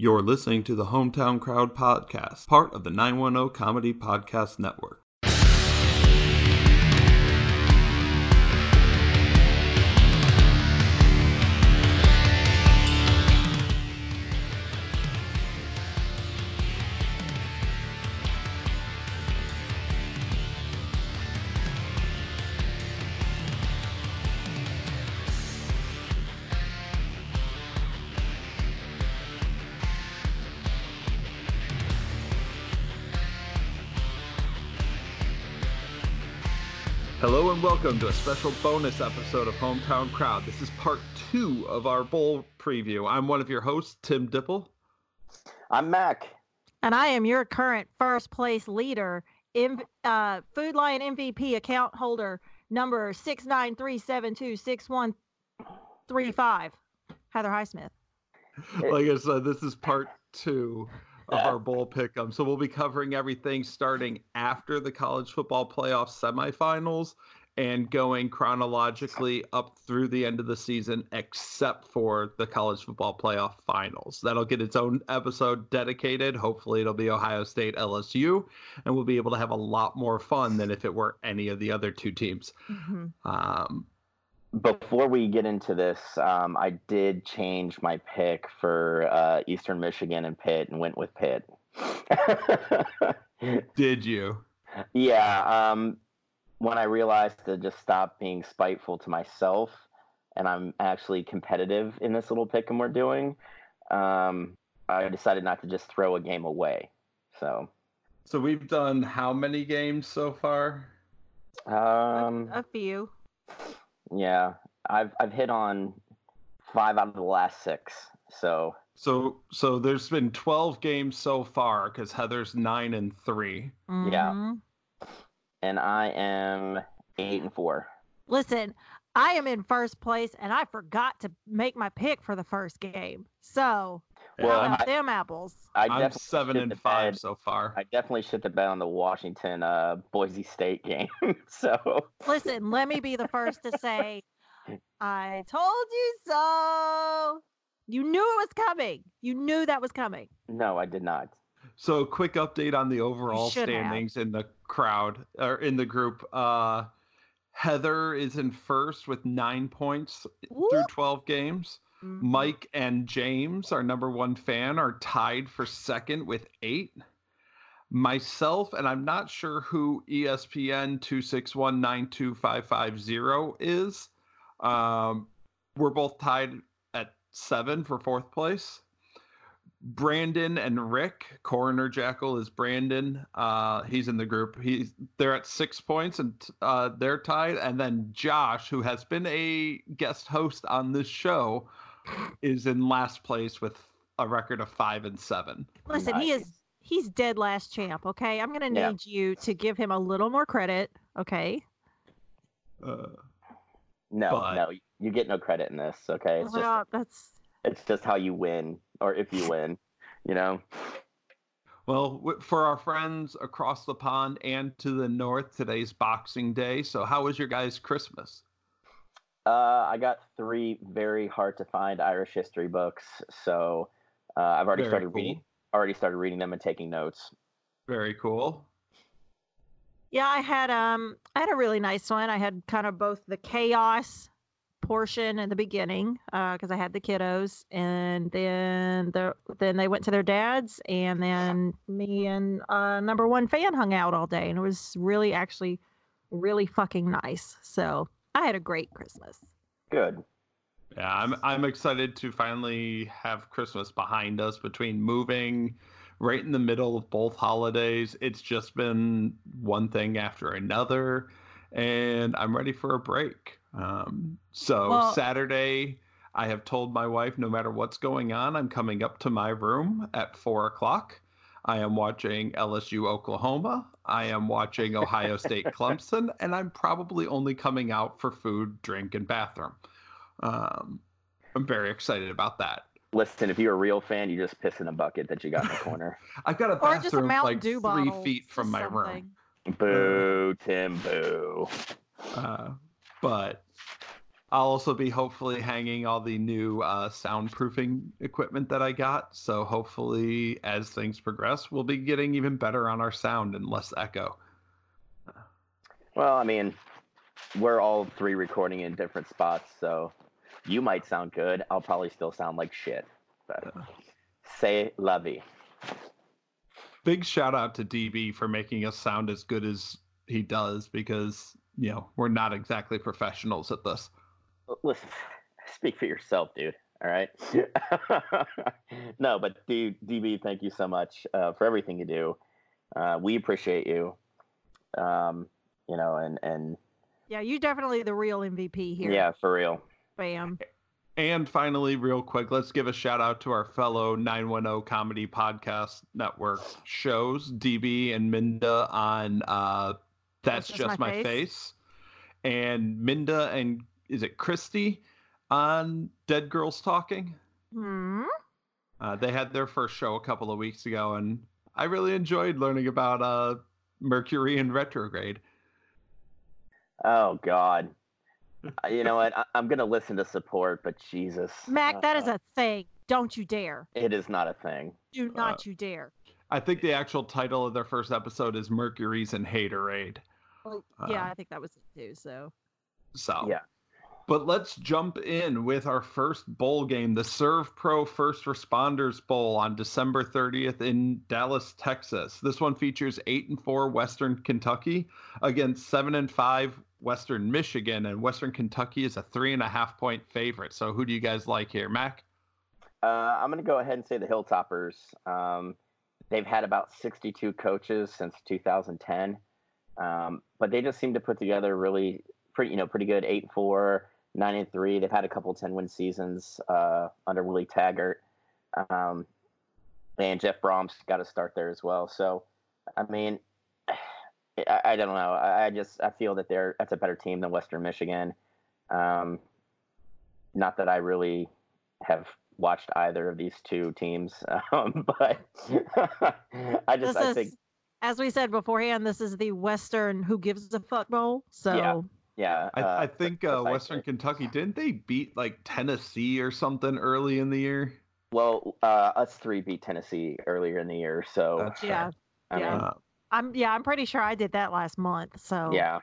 You're listening to the Hometown Crowd Podcast, part of the 910 Comedy Podcast Network. And welcome to a special bonus episode of Hometown Crowd. This is part two of our bowl preview. I'm one of your hosts, Tim Dipple. I'm Mac. And I am your current first place leader, M- uh, Food Lion MVP account holder number 693726135, Heather Highsmith. Like I said, this is part two of our bowl pick'em. So we'll be covering everything starting after the college football playoff semifinals and going chronologically up through the end of the season, except for the college football playoff finals. That'll get its own episode dedicated. Hopefully, it'll be Ohio State LSU, and we'll be able to have a lot more fun than if it were any of the other two teams. Mm-hmm. Um, Before we get into this, um, I did change my pick for uh, Eastern Michigan and Pitt and went with Pitt. did you? yeah, um, when I realized to just stop being spiteful to myself and I'm actually competitive in this little pick and we're doing, um, I decided not to just throw a game away. So, So we've done how many games so far? um, A few. yeah, I've I've hit on five out of the last six. So So so there's been 12 games so far because Heather's nine and three. Yeah. And I am eight and four. Listen, I am in first place and I forgot to make my pick for the first game. So, Well, count I- them apples. I I'm seven and five bed- so far. I definitely shit the bet on the Washington uh, Boise State game. so Listen, let me be the first to say, I told you so. You knew it was coming. You knew that was coming. no, I did not. So quick update on the overall should have. standings in the crowd or in the group. Uh Heather is in first with nine points through 12 games. Mhm. Mike and James, our number one fan, are tied for second with eight. Myself, and I'm not sure who ESPN 2619255 is. Um, we're both tied at seven for fourth place. Brandon and Rick, Coroner Jackal is Brandon. Uh, he's in the group. He's they're at six points and uh, they're tied. And then Josh, who has been a guest host on this show, is in last place with a record of five and seven. Listen, he is he's dead last champ. Okay, I'm gonna Yeah. need you to give him a little more credit. Okay. Uh, No, But- no, you get no credit in this. Okay, it's just that's it's just how you win, or if you win, you know. well, for our friends across the pond and to the north, today's Boxing Day. So, how was your guys' Christmas? Uh, I got three very hard to find Irish history books, so uh, I've already Very started cool. reading. Already started reading them and taking notes. Very cool. yeah. I had um I had a really nice one. I had kind of both the chaos portion in the beginning because I had the kiddos, and then the then they went to their dads, and then me and uh, number one fan hung out all day, and it was really actually really fucking nice. So I had a great Christmas. Good. Yeah, I'm I'm excited to finally have Christmas behind us between moving right in the middle of both holidays. It's just been one thing after another and I'm ready for a break. Um, so Well- Saturday I have told my wife no matter what's going on, I'm coming up to my room at four o'clock. I am watching LSU Oklahoma. I am watching Ohio State Clemson, and I'm probably only coming out for food, drink, and bathroom. Um, I'm very excited about that. Listen, if you're a real fan, you just piss in a bucket that you got in the corner. I've got a Or just a bathroom Mountain like Dew three bottle. feet from just my room. boo, Tim, boo. Uh, but I'll also be hopefully hanging all the new uh, soundproofing equipment that I got. So hopefully, as things progress, we'll be getting even better on our sound and less echo. Well, I mean, we're all three recording in different spots, so you might sound good. I'll probably still sound like shit. But say vie. Big shout out to DB for making us sound as good as he does because, you know, we're not exactly professionals at this. Listen, speak for yourself, dude. All right. no, but dude, DB, thank you so much uh, for everything you do. Uh, we appreciate you. Um, you know, and and Yeah, you're definitely the real MVP here. yeah, for real. Bam. And finally, real quick, let's give a shout out to our fellow 910 Comedy Podcast Network shows, DB and Minda on uh, That's, Just, My, face. and Minda and is it Christy on Dead Girls Talking? Hmm. Uh, they had their first show a couple of weeks ago, and I really enjoyed learning about uh, Mercury in retrograde. Oh God. Uh, you know what? I, I'm gonna listen to support, but Jesus, Mac, that is uh, a thing. Don't you dare. It is not a thing. Do not you dare. I think the actual title of their first episode is Mercury's in Haterade. Well, yeah, Uh, I think that was it too. So So Yeah. But let's jump in with our first bowl game, the Servpro First Responders Bowl on December 30th in Dallas, Texas. This one features eight and four Western Kentucky against seven and five Western Michigan, and Western Kentucky is a three and a half point favorite. So who do you guys like here, Mac? Uh, I'm going to go ahead and say the Hilltoppers. Um, they've had about 62 coaches since 2010, um, but they just seem to put together really pretty, you know, pretty good eight four, nine and three. They've had a couple 10 win seasons uh, under Willie Taggart, um, and Jeff Brohm's got to start there as well. So, I mean, I, I don't know. I, just I feel that they're that's a better team than Western Michigan. Um, not that I really have watched either of these two teams, um, but I just this I is, think as we said beforehand, this is the Western Who Gives a Fuck Bowl. So yeah. I, uh, I think uh. Western Kentucky didn't they beat like Tennessee or something early in the year? Well, uh, us three beat Tennessee earlier in the year, so That's yeah, I yeah. mean, Uh, I'm yeah, I'm pretty sure I did that last month. So yeah.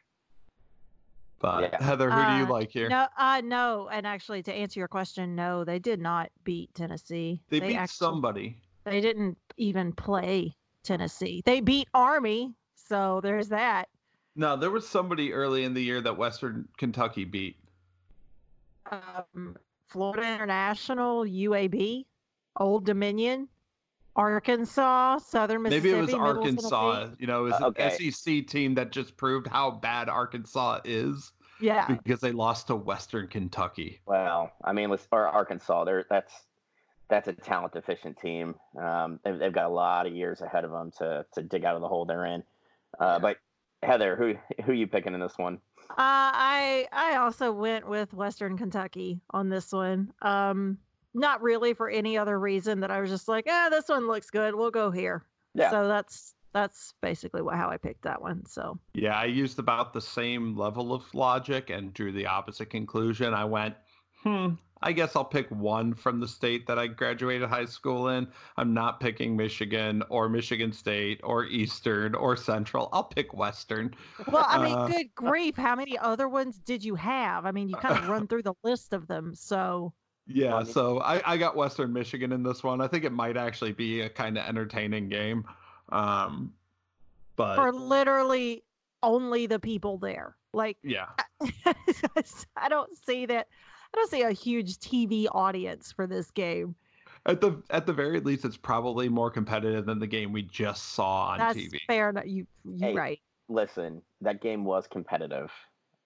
but Yeah. Heather, who do you Uh, like here? No, uh, no, and actually, to answer your question, no, they did not beat Tennessee. they, beat actually, somebody. They didn't even play Tennessee. They beat Army, so there's that. No, there was somebody early in the year that Western Kentucky beat. Um, Florida International, UAB, Old Dominion, Arkansas, Southern Mississippi. Maybe it was Middle Arkansas. Tennessee. You know, it was Uh, okay. an SEC team that just proved how bad Arkansas is Yeah, because they lost to Western Kentucky. Well, I mean, let's or Arkansas. They're that's that's a talent deficient team. Um, they've, they've got a lot of years ahead of them to to dig out of the hole they're in. Uh, But Heather, who who you picking in this one? Uh, I I also went with Western Kentucky on this one. Um, not really for any other reason that I was just like, ah, this one looks good. We'll go here. Yeah. So that's that's basically what, how I picked that one. So Yeah, I used about the same level of logic and drew the opposite conclusion. I went, hmm, I guess I'll pick one from the state that I graduated high school in. I'm not picking Michigan or Michigan State or Eastern or Central. I'll pick Western. well, I mean, Uh, good grief, how many other ones did you have? I mean, you kind of run through the list of them. So Yeah, so I, I got Western Michigan in this one. I think it might actually be a kind of entertaining game. Um, but for literally only the people there, like yeah, I don't see that. I don't see a huge TV audience for this game. at the at the very least, it's probably more competitive than the game we just saw on That's TV. fair. enough. You you Hey, right. Listen, that game was competitive.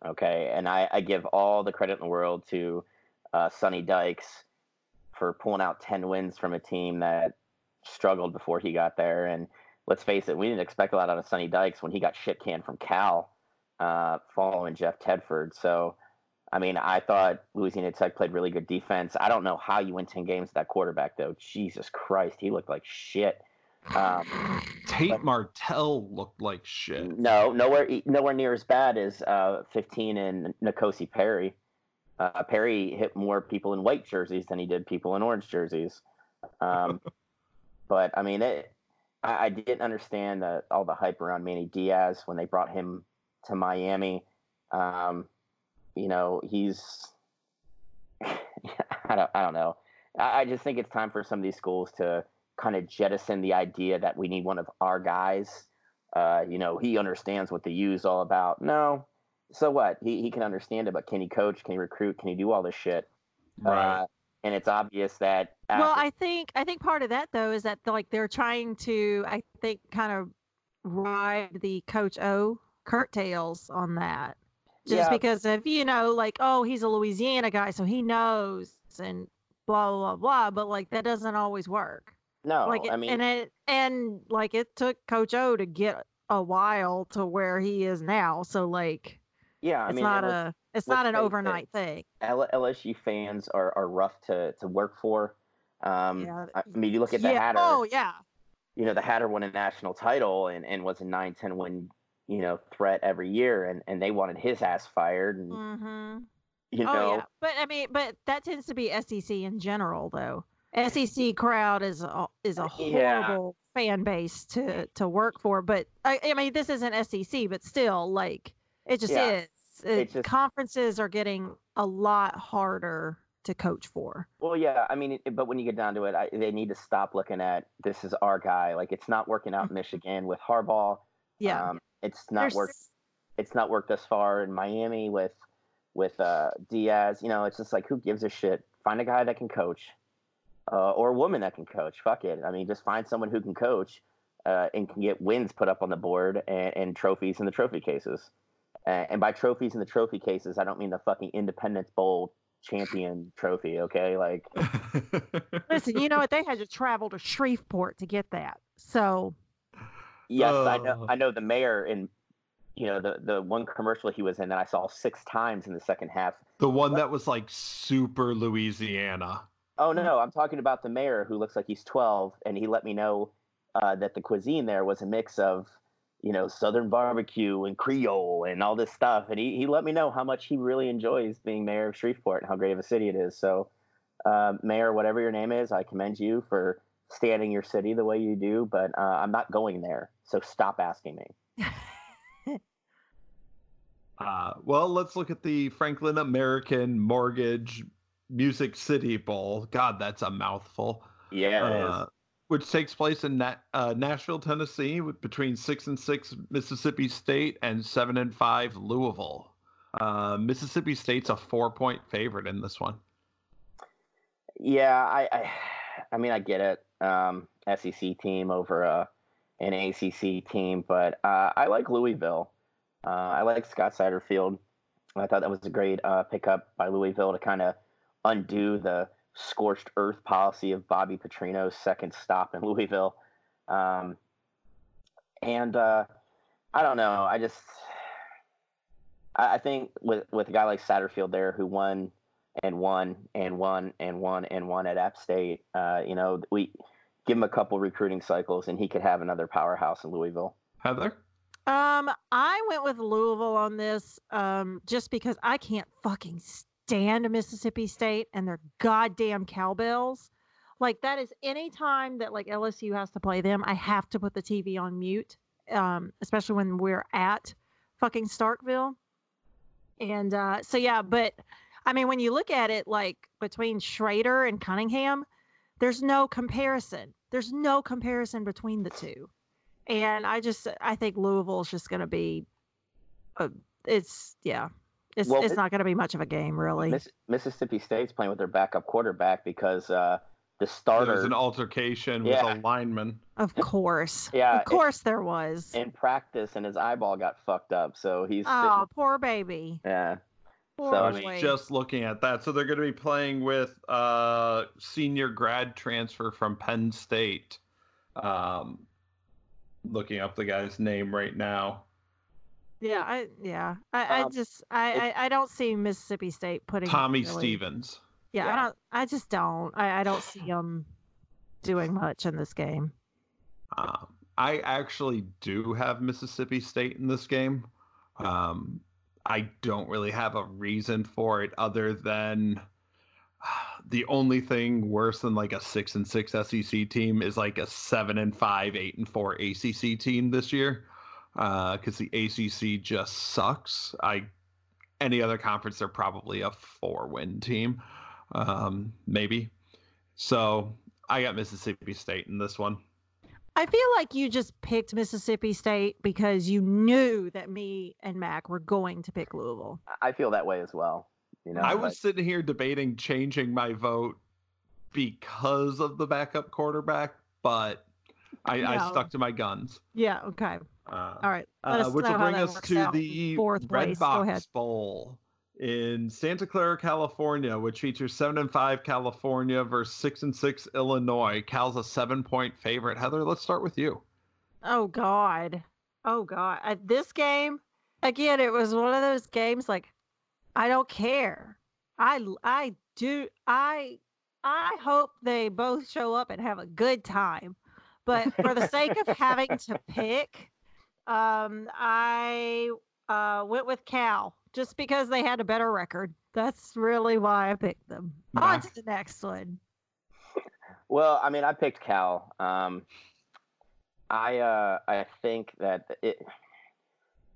Okay, and I, I give all the credit in the world to uh, Sonny Dykes for pulling out ten wins from a team that struggled before he got there. And let's face it, we didn't expect a lot out of Sonny Dykes when he got shit canned from Cal uh, following Jeff Tedford. So, I mean, I thought Louisiana Tech played really good defense. I don't know how you win ten games with that quarterback though. Jesus Christ, he looked like shit. Um, Tate but- Martell looked like shit. no, nowhere, nowhere near as bad as uh, 15 and N'Kosi Perry. Uh, Perry hit more people in white jerseys than he did people in orange jerseys. Um, but I mean, it, I, I didn't understand uh, all the hype around Manny Diaz when they brought him to Miami. Um, you know, he's I don't I don't know. I, I just think it's time for some of these schools to kind of jettison the idea that we need one of our guys. Uh, you know, he understands what the U is all about. No, so what? He he can understand it, but can he coach? Can he recruit? Can he do all this shit? Right. Uh, and it's obvious that Well, I think I think part of that though is that like they're trying to I think kind of ride the Coach O curtails on that. Just Yeah. because of you know like oh he's a Louisiana guy so he knows and blah blah blah blah but like that doesn't always work. no, like I mean, and it and like it took Coach O to get a while to where he is now. So like yeah, I it's mean, not let's- a it's not an overnight thing. L- LSU fans are, are rough to, to work for. Um, Yeah, I I mean, you look at the yeah. Hatter. Oh yeah. You know, the Hatter won a national title and, and was a 9-10 win, you know, threat every year, and, and they wanted his ass fired. And Mm-hmm. you oh yeah, but I mean, but that tends to be SEC in general, though. SEC crowd is a, is a Yeah. horrible fan base to to work for. But I, I mean, this isn't SEC, but still, like it just Yeah, is. It, just- conferences are getting a lot harder to coach for. well, yeah. I mean, it, but when you get down to it, I, they need to stop looking at this is our guy. Like it's not working out in Michigan with Harbaugh. Mm-hmm. Yeah, Um, it's not There's- worked. It's not worked thus far in Miami with with uh, Diaz. You know, it's just like who gives a shit? Find a guy that can coach, uh, or a woman that can coach. Fuck it. I mean, just find someone who can coach uh, and can get wins put up on the board and, and trophies in the trophy cases. Uh, and by trophies in the trophy cases, I don't mean the fucking Independence Bowl champion trophy. Okay, like listen, you know what? They had to travel to Shreveport to get that. So Yes, I know. Oh. I know the mayor in, you know, the the one commercial he was in that I saw six times in the second half. the one that was like super Louisiana. Oh no, no, I'm talking about the mayor who looks like he's 12, and he let me know uh, that the cuisine there was a mix of, you know, Southern barbecue and Creole and all this stuff, and he he let me know how much he really enjoys being mayor of Shreveport and how great of a city it is. So, uh, mayor, whatever your name is, I commend you for standing your city the way you do, but uh, I'm not going there. So stop asking me. Uh, well, let's look at the Franklin American Mortgage Music City Bowl. God, that's a mouthful. Yeah, it is. Uh, which takes place in Na- uh, Nashville, Tennessee, with between six and six Mississippi State and seven and five Louisville. Uh, Mississippi State's a four-point favorite in this one. Yeah, I, I, I mean, I get it. Um, SEC team over a, an ACC team, but uh, I like Louisville. Uh, I like Scott Satterfield. I thought that was a great uh, pickup by Louisville to kind of undo the scorched earth policy of Bobby Petrino's second stop in Louisville. Um, and uh, I don't know. I just, I, I think with with a guy like Satterfield there who won and won and won and won and won at App State. Uh, you know, we give him a couple recruiting cycles, and he could have another powerhouse in Louisville. Heather? Um, I went with Louisville on this, um, just because I can't fucking stand Mississippi State and their goddamn cowbells. Like that is any time that like LSU has to play them, I have to put the TV on mute. Um, especially when we're at fucking Starkville. And uh, so yeah, but I mean, when you look at it, like between Shrader and Cunningham, there's no comparison. There's no comparison between the two and I just I think Louisville is just going to be, a, it's yeah, it's Well, it's it- not going to be much of a game really. Miss, Mississippi State's playing with their backup quarterback because uh, the There starter was an altercation with a lineman. of course, Yeah, of it- course there was. in practice and his eyeball got fucked up, so he's Oh, poor baby. yeah. Poor So, I I was mean, just looking at that. So they're going to be playing with uh, senior grad transfer from Penn State. Um, looking up the guy's name right now. yeah, I yeah, I, I Um, just I, I I don't see Mississippi State putting Tommy really- Stevens. Yeah, I don't. I just don't. I, I don't see them doing much in this game. Um, I actually do have Mississippi State in this game. Um, I don't really have a reason for it other than the only thing worse than like a six and six SEC team is like a seven and five, eight and four ACC team this year, because uh, the ACC just sucks. I any other conference they're probably a four win team, um, maybe. So I got Mississippi State in this one. I feel like you just picked Mississippi State because you knew that me and Mac were going to pick Louisville. I feel that way as well. You know, I was sitting here debating changing my vote because of the backup quarterback, but I, no. I stuck to my guns. Yeah. Okay. Uh, All right. Uh, which will bring us to out. the Fourth Red place. Box Bowl in Santa Clara, California, which features seven and five California versus six and six Illinois. Cal's a seven point favorite. Heather, let's start with you. Oh God. Oh God. At this game, again, it was one of those games like I don't care. I I do I I hope they both show up and have a good time. But for the sake of having to pick, um, I uh, went with Cal just because they had a better record. That's really why I picked them. Nah. On to the next one. Well, I mean, I picked Cal. Um, I uh, I think that it.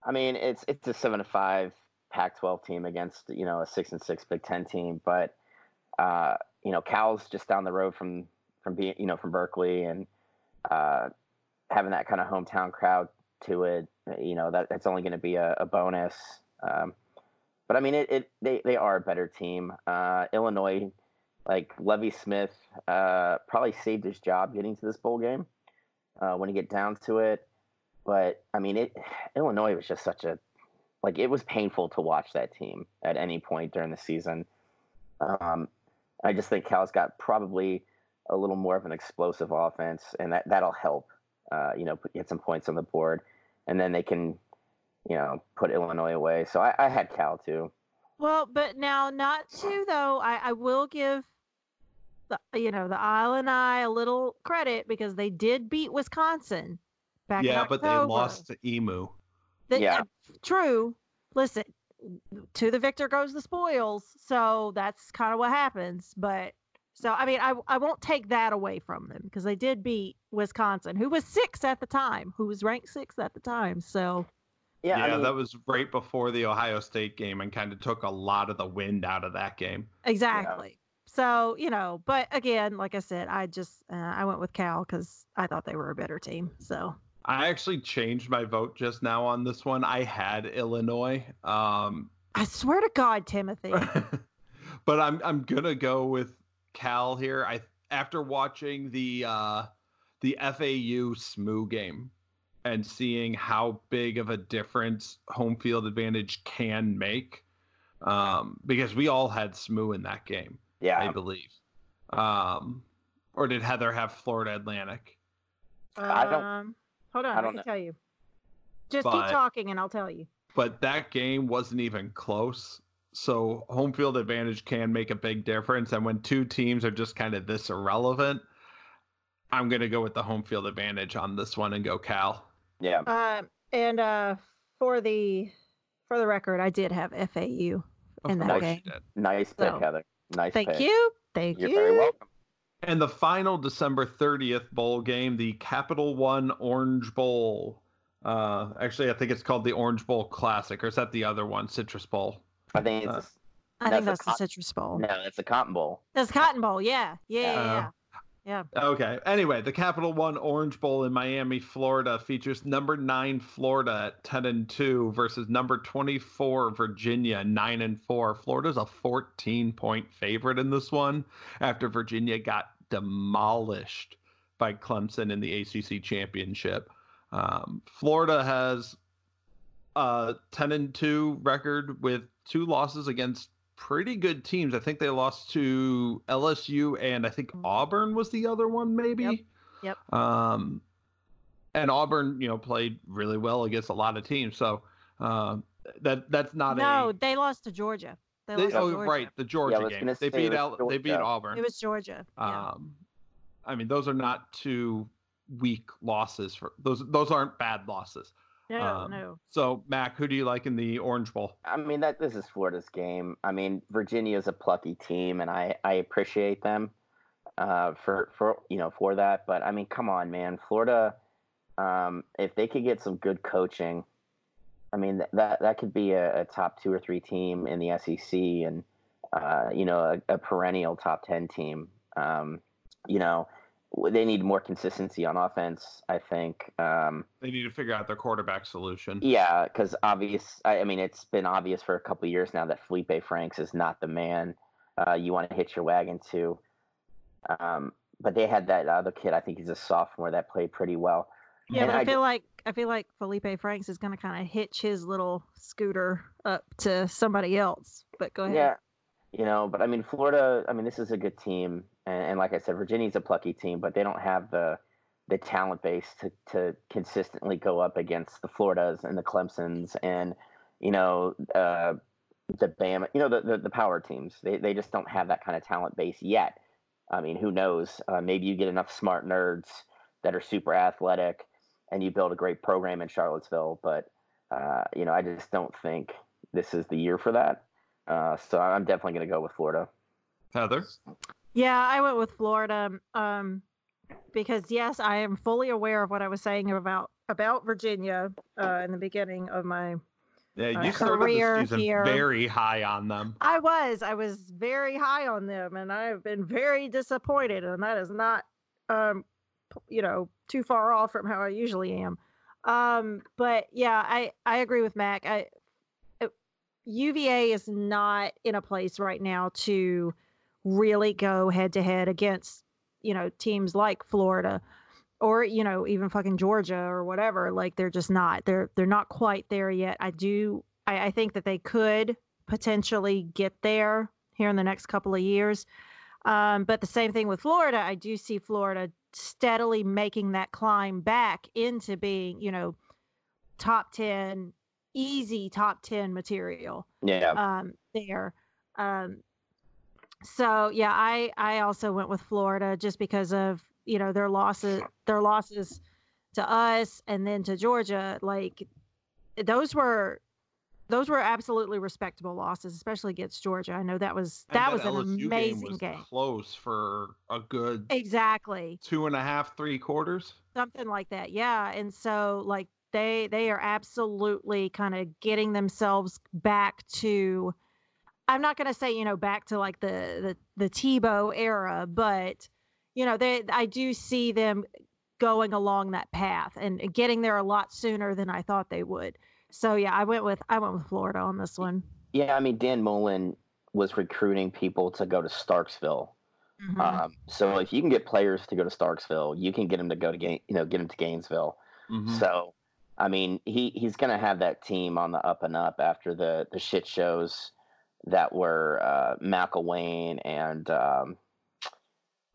I mean, it's it's a seven to five Pac-12 team against you know a six and six Big Ten team, but uh, you know Cal's just down the road from from being you know from Berkeley and uh, having that kind of hometown crowd to it. You know that that's only going to be a, a bonus. Um, but I mean, it, it they they are a better team. Uh, Illinois, like Lovie Smith, uh, probably saved his job getting to this bowl game uh, when you get down to it. But I mean, it Illinois was just such a like it was painful to watch that team at any point during the season. Um, I just think Cal's got probably a little more of an explosive offense, and that that'll help. Uh, you know, get some points on the board, and then they can, you know, put Illinois away. So I, I had Cal too. Well, but now not to though. I, I will give the you know the Illini a little credit because they did beat Wisconsin back. Yeah, but they lost to Emu. The, yeah. Uh, true. Listen, to the victor goes the spoils. So that's kind of what happens. But so I mean, I I won't take that away from them because they did beat Wisconsin, who was six at the time, who was ranked sixth at the time. So yeah, yeah, I mean, that was right before the Ohio State game, and kind of took a lot of the wind out of that game. Exactly. Yeah. So you know, but again, like I said, I just uh, I went with Cal because I thought they were a better team. So I actually changed my vote just now on this one. I had Illinois. Um, I swear to God, Timothy. but I'm I'm gonna go with Cal here. I after watching the uh, the FAU SMU game and seeing how big of a difference home field advantage can make, um, because we all had SMU in that game. Yeah, I believe. Um, or did Heather have Florida Atlantic? Um, I don't. Hold on, I, I can know. tell you. Just but, keep talking and I'll tell you. But that game wasn't even close. So home field advantage can make a big difference. And when two teams are just kind of this irrelevant, I'm going to go with the home field advantage on this one and go Cal. Yeah. Uh, and uh, for the for the record, I did have FAU in that game. Nice pick, so, Heather. Nice. Thank pick. you. Thank You're you. You're very welcome. And the final December 30th bowl game, the Capital One Orange Bowl. Uh, actually, I think it's called the Orange Bowl Classic, or is that the other one, Citrus Bowl? I think it's. Uh, I think that's the Citrus Bowl. No, it's the Cotton Bowl. That's Cotton Bowl. Yeah, yeah, yeah. yeah. Okay. Anyway, the Capital One Orange Bowl in Miami, Florida features number nine Florida at ten and two versus number twenty four Virginia nine and four. Florida's a fourteen point favorite in this one after Virginia got demolished by Clemson in the ACC championship. Um, Florida has a 10 and 2 record with two losses against pretty good teams. I think they lost to LSU and I think mm-hmm. Auburn was the other one, maybe. Yep. yep. Um, and Auburn, you know, played really well against a lot of teams. So uh, that that's not no, a... they lost to Georgia. They, they oh, Georgia. right, the Georgia yeah, game. They beat Al, they beat Auburn. It was Georgia. Yeah. Um, I mean, those are not two weak losses for those. Those aren't bad losses. No, Um, no. So, Mac, who do you like in the Orange Bowl? I mean that this is Florida's game. I mean Virginia is a plucky team, and I I appreciate them uh, for for you know for that. But I mean, come on, man, Florida. Um, if they could get some good coaching, I mean th- that that could be a, a top two or three team in the SEC, and uh, you know a, a perennial top ten team. Um, you know w- they need more consistency on offense. I think. Um, They need to figure out their quarterback solution. yeah, because obvious. I, I mean, it's been obvious for a couple of years now that Felipe Franks is not the man uh, you want to hitch your wagon to. Um, but they had that other kid. I think he's a sophomore that played pretty well. Yeah, and but I, I feel like I feel like Felipe Franks is going to kind of hitch his little scooter up to somebody else. But go ahead. Yeah, you know. But I mean, Florida. I mean, this is a good team, and, and like I said, Virginia's a plucky team, but they don't have the the talent base to to consistently go up against the Floridas and the Clemsons and you know uh, the Bama. You know the, the the power teams. They they just don't have that kind of talent base yet. I mean, who knows? Uh, maybe you get enough smart nerds that are super athletic, and you build a great program in Charlottesville. But uh, you know, I just don't think this is the year for that. Uh, so I'm definitely going to go with Florida. Heather? Yeah, I went with Florida um, because yes, I am fully aware of what I was saying about about Virginia uh, in the beginning of my. Yeah, Uh, you started career the season here. very high on them. I was I was very high on them, and I've been very disappointed, and that is not, um, you know, too far off from how I usually am. Um, but yeah, I I agree with Mac. I uh, UVA is not in a place right now to really go head to head against you know teams like Florida or you know even fucking Georgia or whatever like they're just not they're they're not quite there yet. I do I, I think that they could potentially get there here in the next couple of years um, but the same thing with Florida. I do see Florida steadily making that climb back into being you know top 10 easy top 10 material Yeah, um, there. Um, so yeah, I I also went with Florida just because of you know their losses their losses to us and then to Georgia. Like those were those were absolutely respectable losses, especially against Georgia. I know that was And that, was an LSU amazing was game. Close for a good Exactly. two and a half, three quarters. something like that yeah and so like they they are absolutely kind of getting themselves back to i'm not going to say you know back to like the the the tebow era but you know they i do see them going along that path and getting there a lot sooner than i thought they would so yeah i went with i went with florida on this one yeah. I mean, Dan Mullen was recruiting people to go to Starksville. Mhm. Um, so if you can get players to go to Starksville, you can get them to go to Gain, you know, get them to Gainesville. Mhm. So, I mean, he he's going to have that team on the up and up after the the shit shows that were uh, McElwain and um,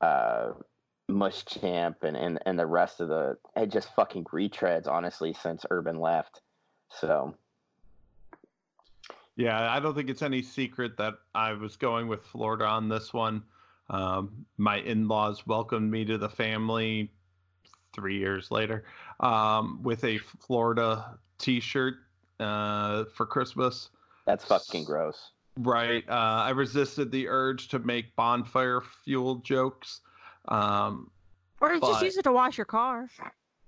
uh, and, and and the rest of the it just fucking retreads honestly since Urban left. So Yeah, I don't think it's any secret that I was going with Florida on this one. Um, my in-laws welcomed me to the family three years later um, with a Florida T-shirt uh, for Christmas. that's fucking gross. Right. Uh, I resisted the urge to make bonfire fuel jokes. Um, or just use it to wash your car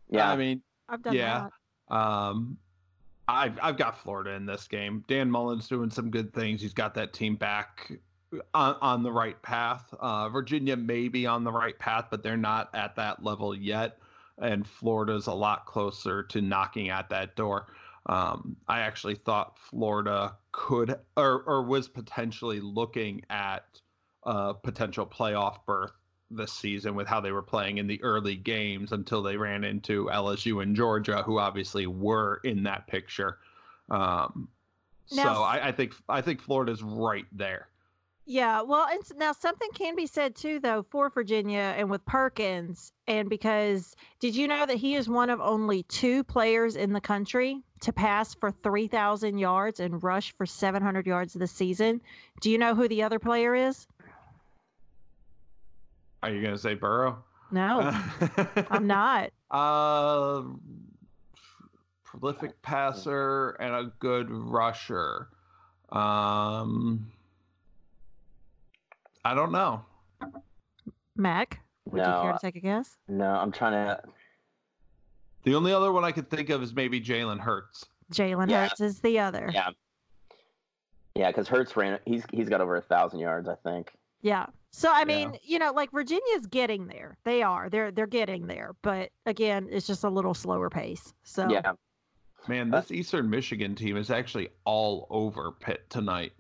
Yeah, I mean, i've done Yeah. that Um, I've I've got Florida in this game. Dan Mullen's doing some good things. He's got that team back on, on the right path. Uh, Virginia may be on the right path, but they're not at that level yet. And Florida's a lot closer to knocking at that door. Um, I actually thought Florida could or or was potentially looking at a potential playoff berth this season with how they were playing in the early games until they ran into LSU and Georgia, who obviously were in that picture. Um, Now- so I, I think I think Florida's right there. Yeah, well, and now something can be said too, though, for Virginia and with Perkins, and because did you know that he is one of only two players in the country to pass for three thousand yards and rush for seven hundred yards this season? Do you know who the other player is? Are you gonna say Burrow? No, I'm not. Uh, prolific passer, and a good rusher. Um, I don't know. Mac, would you care to take a guess? No, I'm trying to. The only other one I could think of is maybe Jalen Hurts. Jalen Yeah. Hurts is the other. Yeah. Yeah, because Hurts ran. He's he's got over a thousand yards, I think. Yeah. So I Yeah. mean, you know, like Virginia's getting there. They are. They're they're getting there. But again, it's just a little slower pace. So Yeah. Man, Uh, this Eastern Michigan team is actually all over Pitt tonight.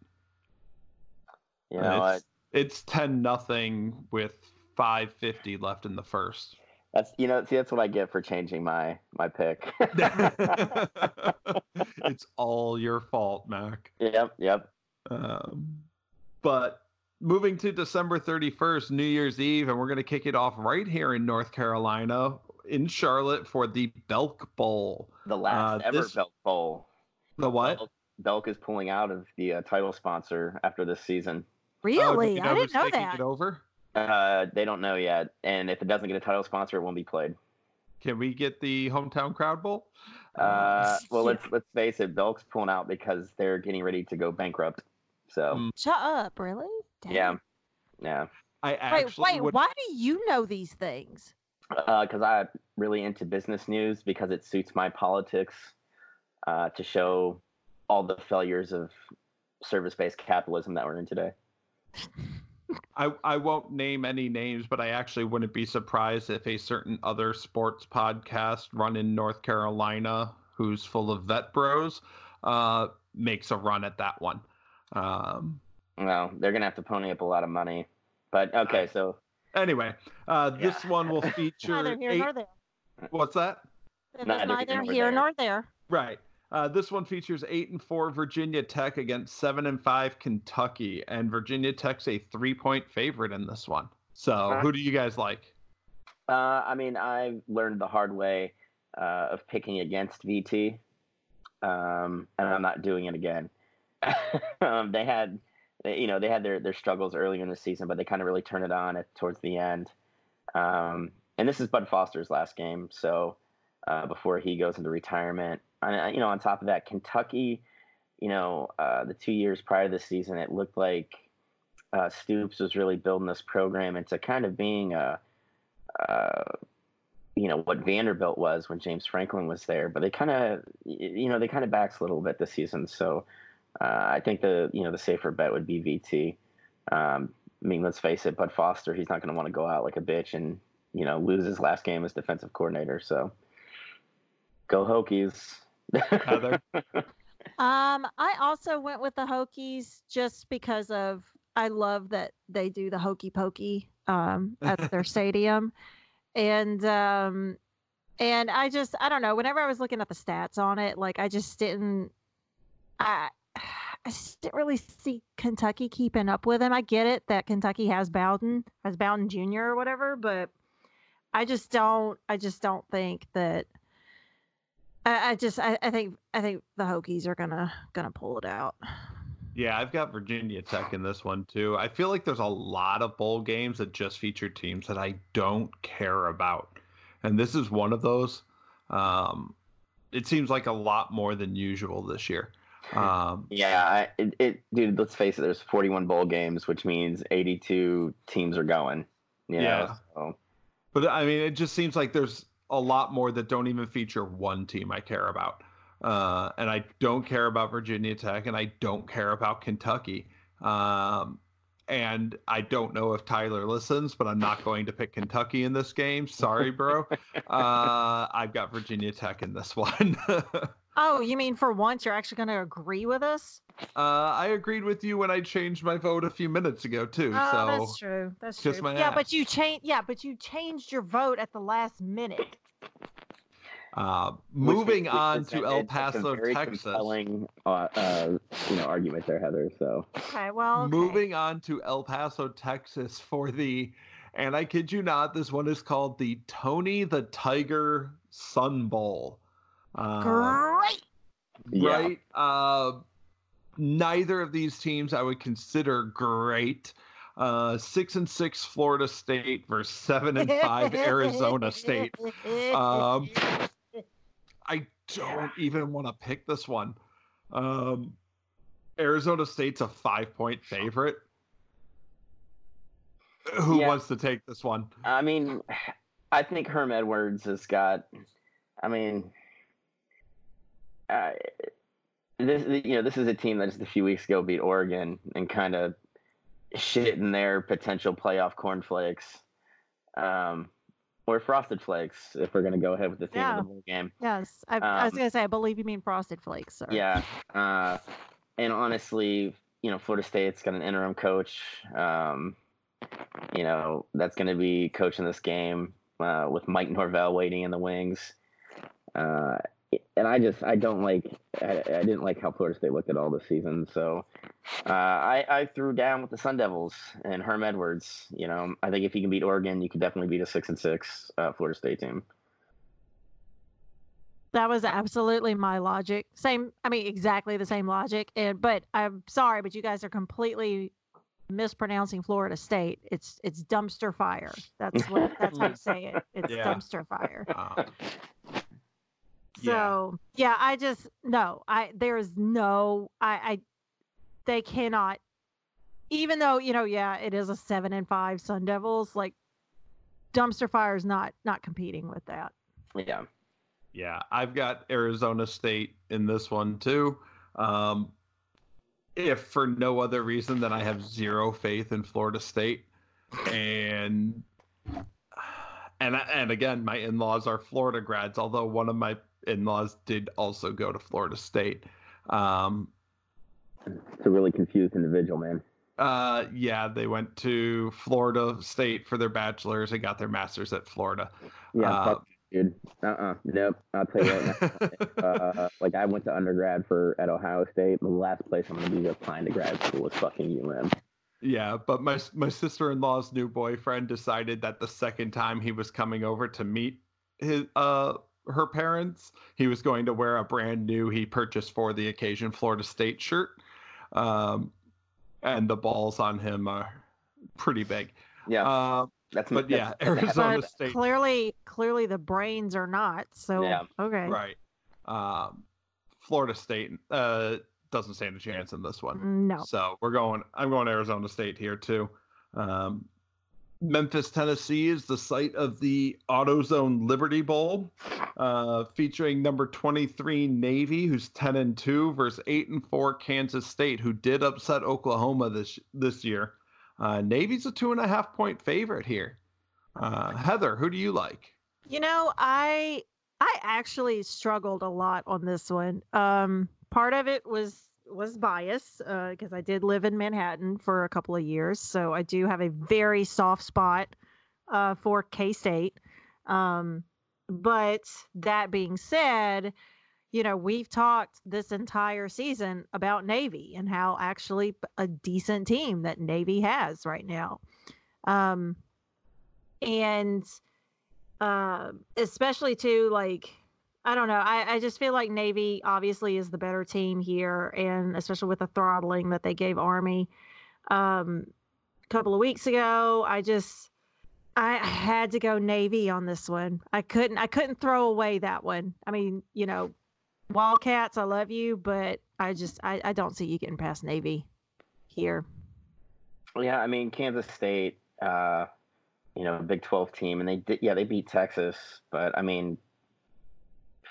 You know, it's, it's ten nothing with five fifty left in the first. that's you know, see, that's what I get for changing my my pick. it's all your fault, Mac. yep, yep. Um, but moving to December 31st, New Year's Eve, and we're going to kick it off right here in North Carolina, in Charlotte, for the Belk Bowl. The last Uh, ever this- Belk Bowl. The what? Belk, Belk is pulling out of the uh, title sponsor after this season. Oh, do really, you I didn't know that. It over? Uh, they don't know yet, and if it doesn't get a title sponsor, it won't be played. Can we get the hometown crowd bowl? Uh, well, Yeah. let's let's face it, Belk's pulling out because they're getting ready to go bankrupt. So Mm. Shut up, really? Dang. yeah, yeah. I Wait, actually wait. would. Why do you know these things? Because I'm really into business news because it suits my politics uh, to show all the failures of service-based capitalism that we're in today. I, I won't name any names, but I actually wouldn't be surprised if a certain other sports podcast run in North Carolina, who's full of vet bros, uh, makes a run at that one. Um, Well, they're gonna have to pony up a lot of money. But okay, so anyway, uh, this one will feature. Neither here eight- nor there. what's that? Neither neither here nor here there. nor there. Right. Uh, this one features eight and four Virginia Tech against seven and five Kentucky, and Virginia Tech's a three point favorite in this one. So, Uh, who do you guys like? Uh, I mean, I learned the hard way uh, of picking against VT, um, and I'm not doing it again. um, they had, you know, they had their their struggles earlier in the season, but they kind of really turned it on at, towards the end. Um, and this is Bud Foster's last game, so uh, before he goes into retirement, and uh, you know, on top of that, Kentucky, you know, uh, the two years prior to the season, it looked like uh, Stoops was really building this program into kind of being a you know what Vanderbilt was when James Franklin was there, but they kind of you know they kind of backs a little bit this season. So uh, I think the you know the safer bet would be VT. Um, I mean, let's face it, Bud Foster, he's not going to want to go out like a bitch and you know lose his last game as defensive coordinator. So go Hokies. Heather? Um, I also went with the Hokies just because of I love that they do the hokey pokey um at their stadium. And um and I just I don't know, whenever I was looking at the stats on it, like I just didn't I I just didn't really see Kentucky keeping up with them. I get it that Kentucky has Bowden, has Bowden Jr. or whatever, but I just don't I just don't think that I, I just I, I think I think the Hokies are gonna gonna pull it out. Yeah, I've got Virginia Tech in this one too. I feel like there's a lot of bowl games that just feature teams that I don't care about. And this is one of those. Um, it seems like a lot more than usual this year. Um, Yeah, I, it, it, dude. Let's face it. There's 41 bowl games, which means 82 teams are going. You know, Yeah. so, but I mean, it just seems like there's a lot more that don't even feature one team I care about. Uh, and I don't care about Virginia Tech, and I don't care about Kentucky. Um, and I don't know if Tyler listens, but I'm not going to pick Kentucky in this game. Sorry, bro. uh, I've got Virginia Tech in this one. uh, Oh, you mean for once you're actually gonna agree with us? I agreed with you when I changed my vote a few minutes ago too. Oh, so that's true. That's kiss true. my yeah, but you changed. Yeah, but you changed your vote at the last minute. uh, moving which on to El Paso, very Texas. Compelling, uh, uh, you know, argument there, Heather. So Okay, well, okay. Moving on to El Paso, Texas for the, and I kid you not, this one is called the Tony the Tiger Sun Bowl. Uh, Great. Yeah. right? Uh, neither of these teams I would consider great. Uh, six and six Florida State versus seven and five Arizona State. Um, I don't even want to pick this one. Um, Arizona State's a five point favorite. Who Yeah. wants to take this one? I mean, I think Herm Edwards has got. I mean, uh, this you know this is a team that just a few weeks ago beat Oregon and kind of shit in their potential playoff cornflakes, um, or frosted flakes if we're gonna go ahead with the theme Yeah. of the bowl game. Yes, I, I was Um, gonna say I believe you mean frosted flakes, sir. Yeah, uh, and honestly, you know, Florida State's got an interim coach. Um, you know, that's going to be coaching this game uh, with Mike Norvell waiting in the wings. Uh, and I just I don't like I, I didn't like how Florida State looked at all this season. So uh, I I threw down with the Sun Devils and Herm Edwards. You know, I think if you can beat Oregon, you could definitely beat a six and six uh, Florida State team. That was absolutely my logic. Same, I mean, exactly the same logic. And but I'm sorry, but you guys are completely mispronouncing Florida State. It's it's dumpster fire. That's what that's how you say it. It's Yeah. dumpster fire. Yeah. So yeah, I just no, I there is no I I they cannot even though, you know, yeah, it is a seven and five Sun Devils, like dumpster fire is not not competing with that. Yeah. yeah, I've got Arizona State in this one too. Um, if for no other reason than I have zero faith in Florida State, and and and again, my in-laws are Florida grads. Although one of my in-laws did also go to Florida State. Um, It's a really confused individual, man. uh, yeah, they went to Florida State for their bachelor's and got their master's at Florida. Yeah, Uh, fuck, dude. Uh uh Nope. I'll tell you right now. uh, like I went to undergrad for at Ohio State. The last place I'm gonna be applying to grad school is fucking UM. Yeah, but my my sister-in-law's new boyfriend decided that the second time he was coming over to meet his uh her parents, he was going to wear a brand new he purchased for the occasion Florida State shirt. Um and the balls on him are pretty big. Yeah, Uh, that's but yeah, that's- that's- Arizona But State clearly clearly the brains are not. So Yeah. okay. right. Um Florida State uh doesn't stand a chance in this one. No. So we're going. I'm going Arizona State here too. Um, Memphis, Tennessee is the site of the AutoZone Liberty Bowl, uh, featuring number 23 Navy, who's 10 and 2, versus 8 and 4 Kansas State, who did upset Oklahoma this this year. Uh, Navy's a two and a half point favorite here. Uh, Heather, who do you like? You know, I I actually struggled a lot on this one. Um, part of it was was bias because I did live in Manhattan for a couple of years, so I do have a very soft spot uh, for K State. Um, but that being said, you know we've talked this entire season about Navy and how actually a decent team that Navy has right now. Um, and uh, especially too like I don't know. I, I just feel like Navy obviously is the better team here, and especially with the throttling that they gave Army um, a couple of weeks ago. I just I had to go Navy on this one. I couldn't I couldn't throw away that one. I mean, you know, Wildcats, I love you, but I just I, I don't see you getting past Navy here. Yeah, I mean Kansas State, uh, you know, Big Twelve team, and they did. Yeah, they beat Texas, but I mean,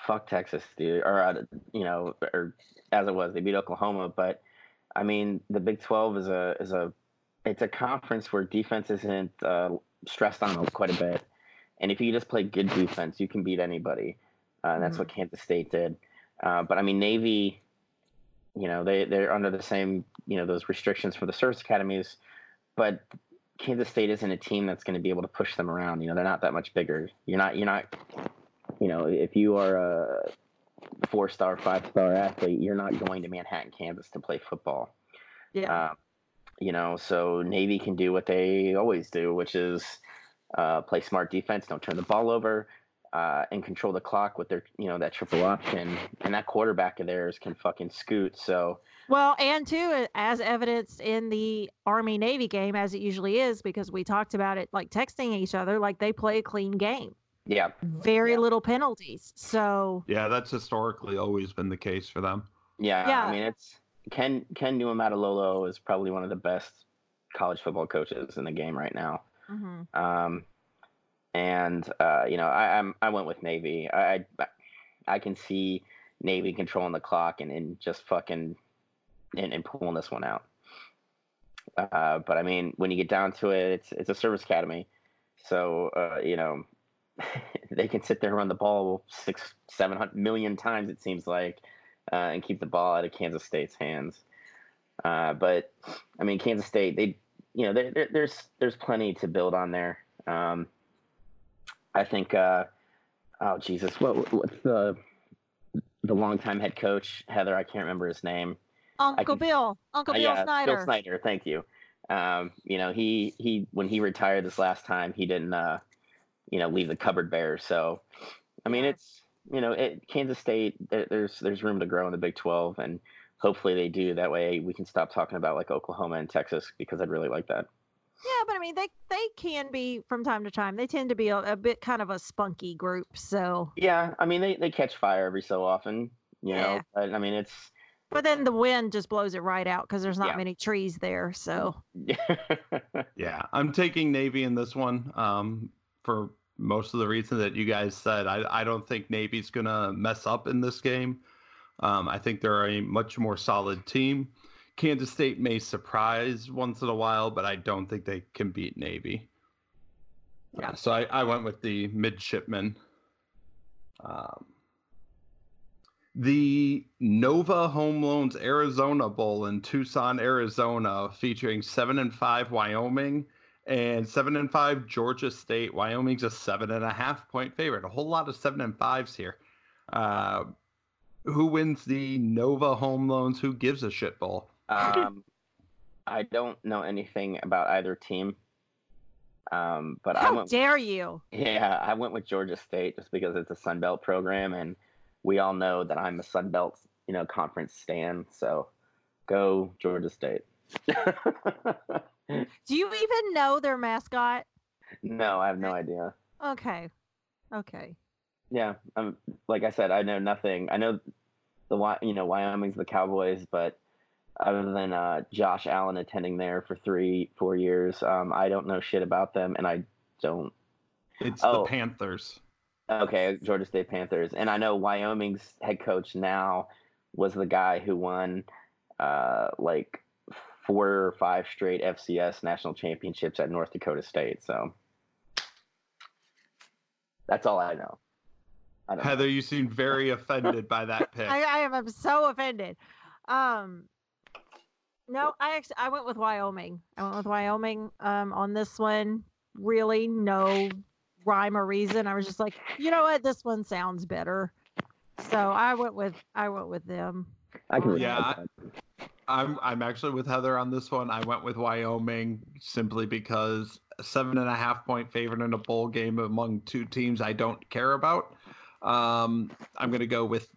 fuck Texas, dude. Or uh, you know, or as it was, they beat Oklahoma. But I mean, the Big Twelve is a is a it's a conference where defense isn't uh, stressed on quite a bit, and if you just play good defense, you can beat anybody. Uh, and that's what Kansas State did. Uh, but I mean, Navy, you know, they they're under the same you know those restrictions for the service academies, but Kansas State isn't a team that's going to be able to push them around. You know, they're not that much bigger. You're not you're not you know if you are a four star five star athlete, you're not going to Manhattan, Kansas to play football. Yeah. Uh, you know, so Navy can do what they always do, which is uh, play smart defense, don't turn the ball over, uh, and control the clock with their, you know, that triple option. And that quarterback of theirs can fucking scoot. So, Well, and too, as evidenced in the Army Navy game, as it usually is, because we talked about it like texting each other, like they play a clean game. Yeah. Very Yeah. little penalties. So Yeah, that's historically always been the case for them. Yeah, Yeah. I mean it's Ken Ken Niumatalolo is probably one of the best college football coaches in the game right now. mhm. Um, and uh, you know, I, I'm I went with Navy. I, I I can see Navy controlling the clock and, and just fucking and, and pulling this one out. Uh, but I mean, when you get down to it, it's it's a service academy, so uh, you know they can sit there and run the ball six, seven hundred million times. It seems like, uh, and keep the ball out of Kansas State's hands. Uh, but I mean, Kansas State, they, you know, there, there, there's there's plenty to build on there. Um, I think, uh, oh Jesus, what what's the the longtime head coach Heather? I can't remember his name. Uncle can- Bill, Uncle Uh, Bill yeah, Snyder. Bill Snyder, thank you. Um, you know, he he when he retired this last time, he didn't uh, you know, leave the cupboard bare. So, I mean, it's you know, it, Kansas State. There's there's room to grow in the Big Twelve, and hopefully they do. That way, we can stop talking about like Oklahoma and Texas because I'd really like that. Yeah, but I mean, they they can be from time to time. They tend to be a, a bit kind of a spunky group. So, Yeah, I mean, they they catch fire every so often. You know, but, I mean, it's but then the wind just blows it right out because there's not Yeah. many trees there. So, Yeah, I'm taking Navy in this one um, for most of the reason that you guys said. I, I don't think Navy's going to mess up in this game. Um, I think they're a much more solid team. Kansas State may surprise once in a while, but I don't think they can beat Navy. Yeah. Uh, so I, I went with the midshipmen. Um, the Nova Home Loans Arizona Bowl in Tucson, Arizona, featuring seven and five Wyoming and seven and five Georgia State. Wyoming's a seven and a half point favorite. A whole lot of seven and fives here. Uh, who wins the Nova Home Loans? Who gives a shit bowl? um, I don't know anything about either team. Um, but I how went dare you? Yeah, I went with Georgia State just because it's a Sun Belt program, and we all know that I'm a Sun Belt, you know, conference stan. So, go Georgia State. Do you even know their mascot? no, I have no idea. Okay, okay. Yeah, um, like I said, I know nothing. I know the Wy- you know Wyoming's the Cowboys, but other than uh, Josh Allen attending there for three, four years, um, I don't know shit about them, and I don't It's Oh. the Panthers. Okay, Georgia State Panthers, and I know Wyoming's head coach now was the guy who won uh, like four or five straight FCS national championships at North Dakota State. So that's all I know. I don't know. Heather, you seem very offended by that pick. I, I am I'm so offended. Um, no, I actually I went with Wyoming. I went with Wyoming um, on this one. Really, no rhyme or reason. I was just like, you know what, this one sounds better. So I went with I went with them. I can Yeah, respect that. I'm I'm actually with Heather on this one. I went with Wyoming simply because a seven and a half point favorite in a bowl game among two teams I don't care about. Um, I'm gonna go with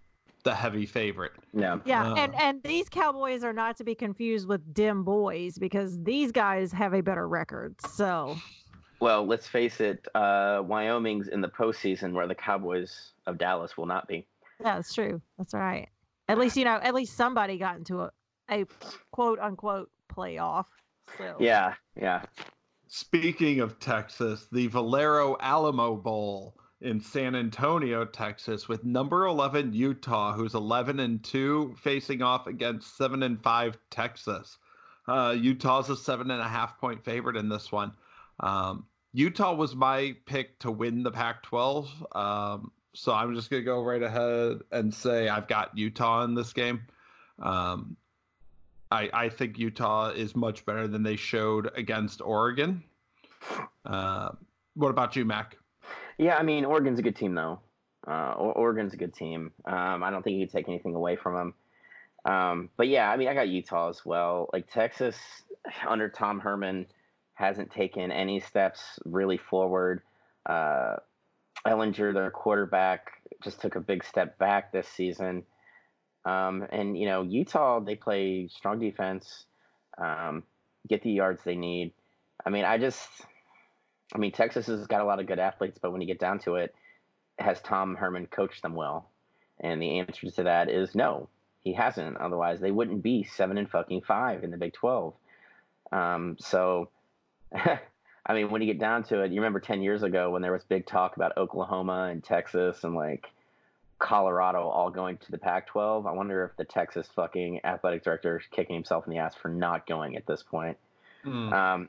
the heavy favorite. Yeah. Yeah, and Uh. and these Cowboys are not to be confused with dim boys because these guys have a better record. So Well, let's face it. Uh, Wyoming's in the postseason, where the Cowboys of Dallas will not be. yeah, that's true. That's right. At least you know, at least somebody got into a, a quote unquote playoff. So Yeah. Yeah. Speaking of Texas, the Valero Alamo Bowl in San Antonio, Texas, with number 11 Utah, who's 11 and 2, facing off against 7 and 5 Texas. Uh, Utah's a seven and a half point favorite in this one. Um, Utah was my pick to win the Pac 12. Um, so I'm just going to go right ahead and say I've got Utah in this game. Um, I, I think Utah is much better than they showed against Oregon. Uh, what about you, Mac? Yeah, I mean, Oregon's a good team, though. Uh, Oregon's a good team. Um, I don't think you can take anything away from them. Um, but yeah, I mean, I got Utah as well. Like Texas, under Tom Herman, hasn't taken any steps really forward. Uh, Ehlinger, their quarterback, just took a big step back this season. Um, and you know, Utah, they play strong defense, um, get the yards they need. I mean, I just, I mean, Texas has got a lot of good athletes, but when you get down to it, has Tom Herman coached them well? And the answer to that is no, he hasn't. Otherwise, they wouldn't be seven and fucking five in the Big Twelve. Um, so, I mean, when you get down to it, you remember ten years ago when there was big talk about Oklahoma and Texas and like Colorado all going to the Pac-12. I wonder if the Texas fucking athletic director is kicking himself in the ass for not going at this point. Mm. Um,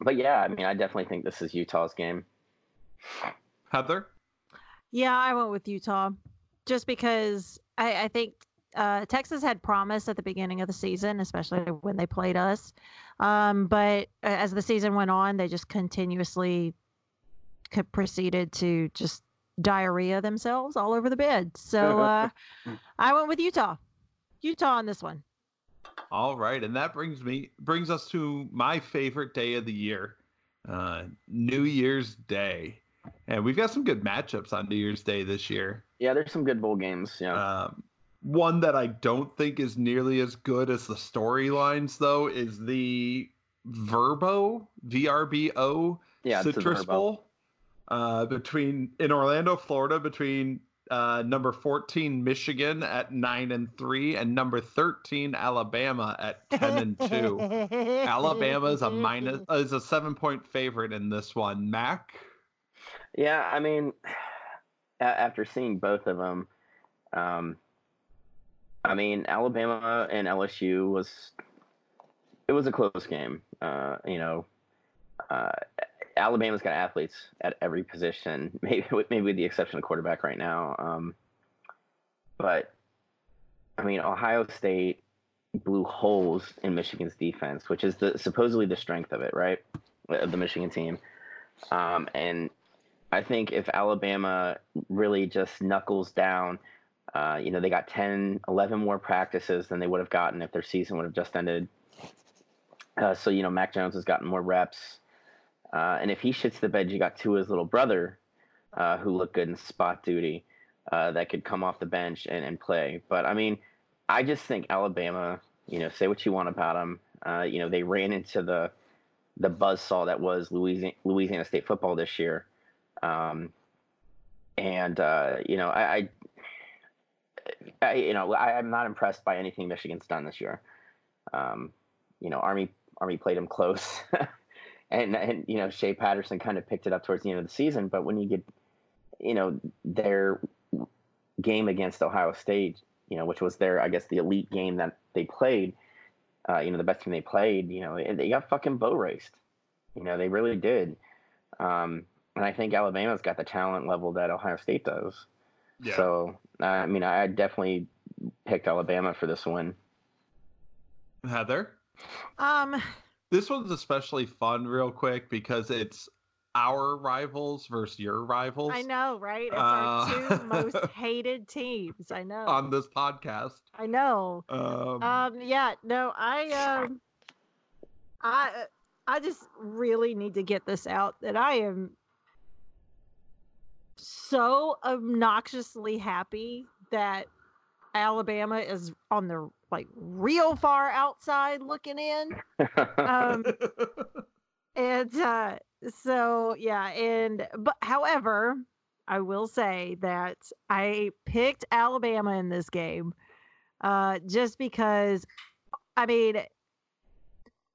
but yeah, I mean, I definitely think this is Utah's game. Heather? Yeah, I went with Utah just because I, I think uh, Texas had promise at the beginning of the season, especially when they played us. Um, but as the season went on, they just continuously proceeded to just diarrhea themselves all over the bed. So uh, I went with Utah. Utah on this one. All right, and that brings me brings us to my favorite day of the year, uh, New Year's Day, and we've got some good matchups on New Year's Day this year. Yeah, there's some good bowl games. Yeah. Um, one that I don't think is nearly as good as the storylines, though, is the Verbo VRBO yeah, Citrus Bowl uh, between in Orlando, Florida, between uh, number 14 Michigan at 9 and 3 and number 13 Alabama at 10 and 2. Alabama is a minus is a 7 point favorite in this one. Mac? Yeah, I mean after seeing both of them um, I mean Alabama and LSU was it was a close game. Uh, you know, uh, Alabama's got athletes at every position, maybe maybe with the exception of quarterback right now. Um, but I mean, Ohio State blew holes in Michigan's defense, which is the supposedly the strength of it, right? Of the Michigan team. Um, and I think if Alabama really just knuckles down, uh, you know, they got 10, 11 more practices than they would have gotten if their season would have just ended. Uh, so, you know, Mac Jones has gotten more reps. Uh, and if he shits the bed, you got Tua's little brother, uh, who looked good in spot duty, uh, that could come off the bench and, and play. But I mean, I just think Alabama. You know, say what you want about them. Uh, you know, they ran into the the buzzsaw that was Louisiana, Louisiana State football this year. Um, and uh, you know, I, I, I, you know, I, am not impressed by anything Michigan's done this year. Um, you know, Army Army played them close. and and you know Shea Patterson kind of picked it up towards the end of the season. But when you get, you know, their game against Ohio State, you know, which was their I guess the elite game that they played, uh, you know, the best team they played, you know, they got fucking bow raced. You know, they really did. Um, and I think Alabama's got the talent level that Ohio State does. Yeah. So I mean, I definitely picked Alabama for this one. Heather. Um, this one's especially fun, real quick, because it's our rivals versus your rivals. I know, right? It's uh, our two most hated teams. I know. On this podcast. I know. Um, um yeah, no, I um I I just really need to get this out that I am so obnoxiously happy that Alabama is on the like real far outside looking in. Um, and uh, so yeah, and but however, I will say that I picked Alabama in this game uh, just because, I mean,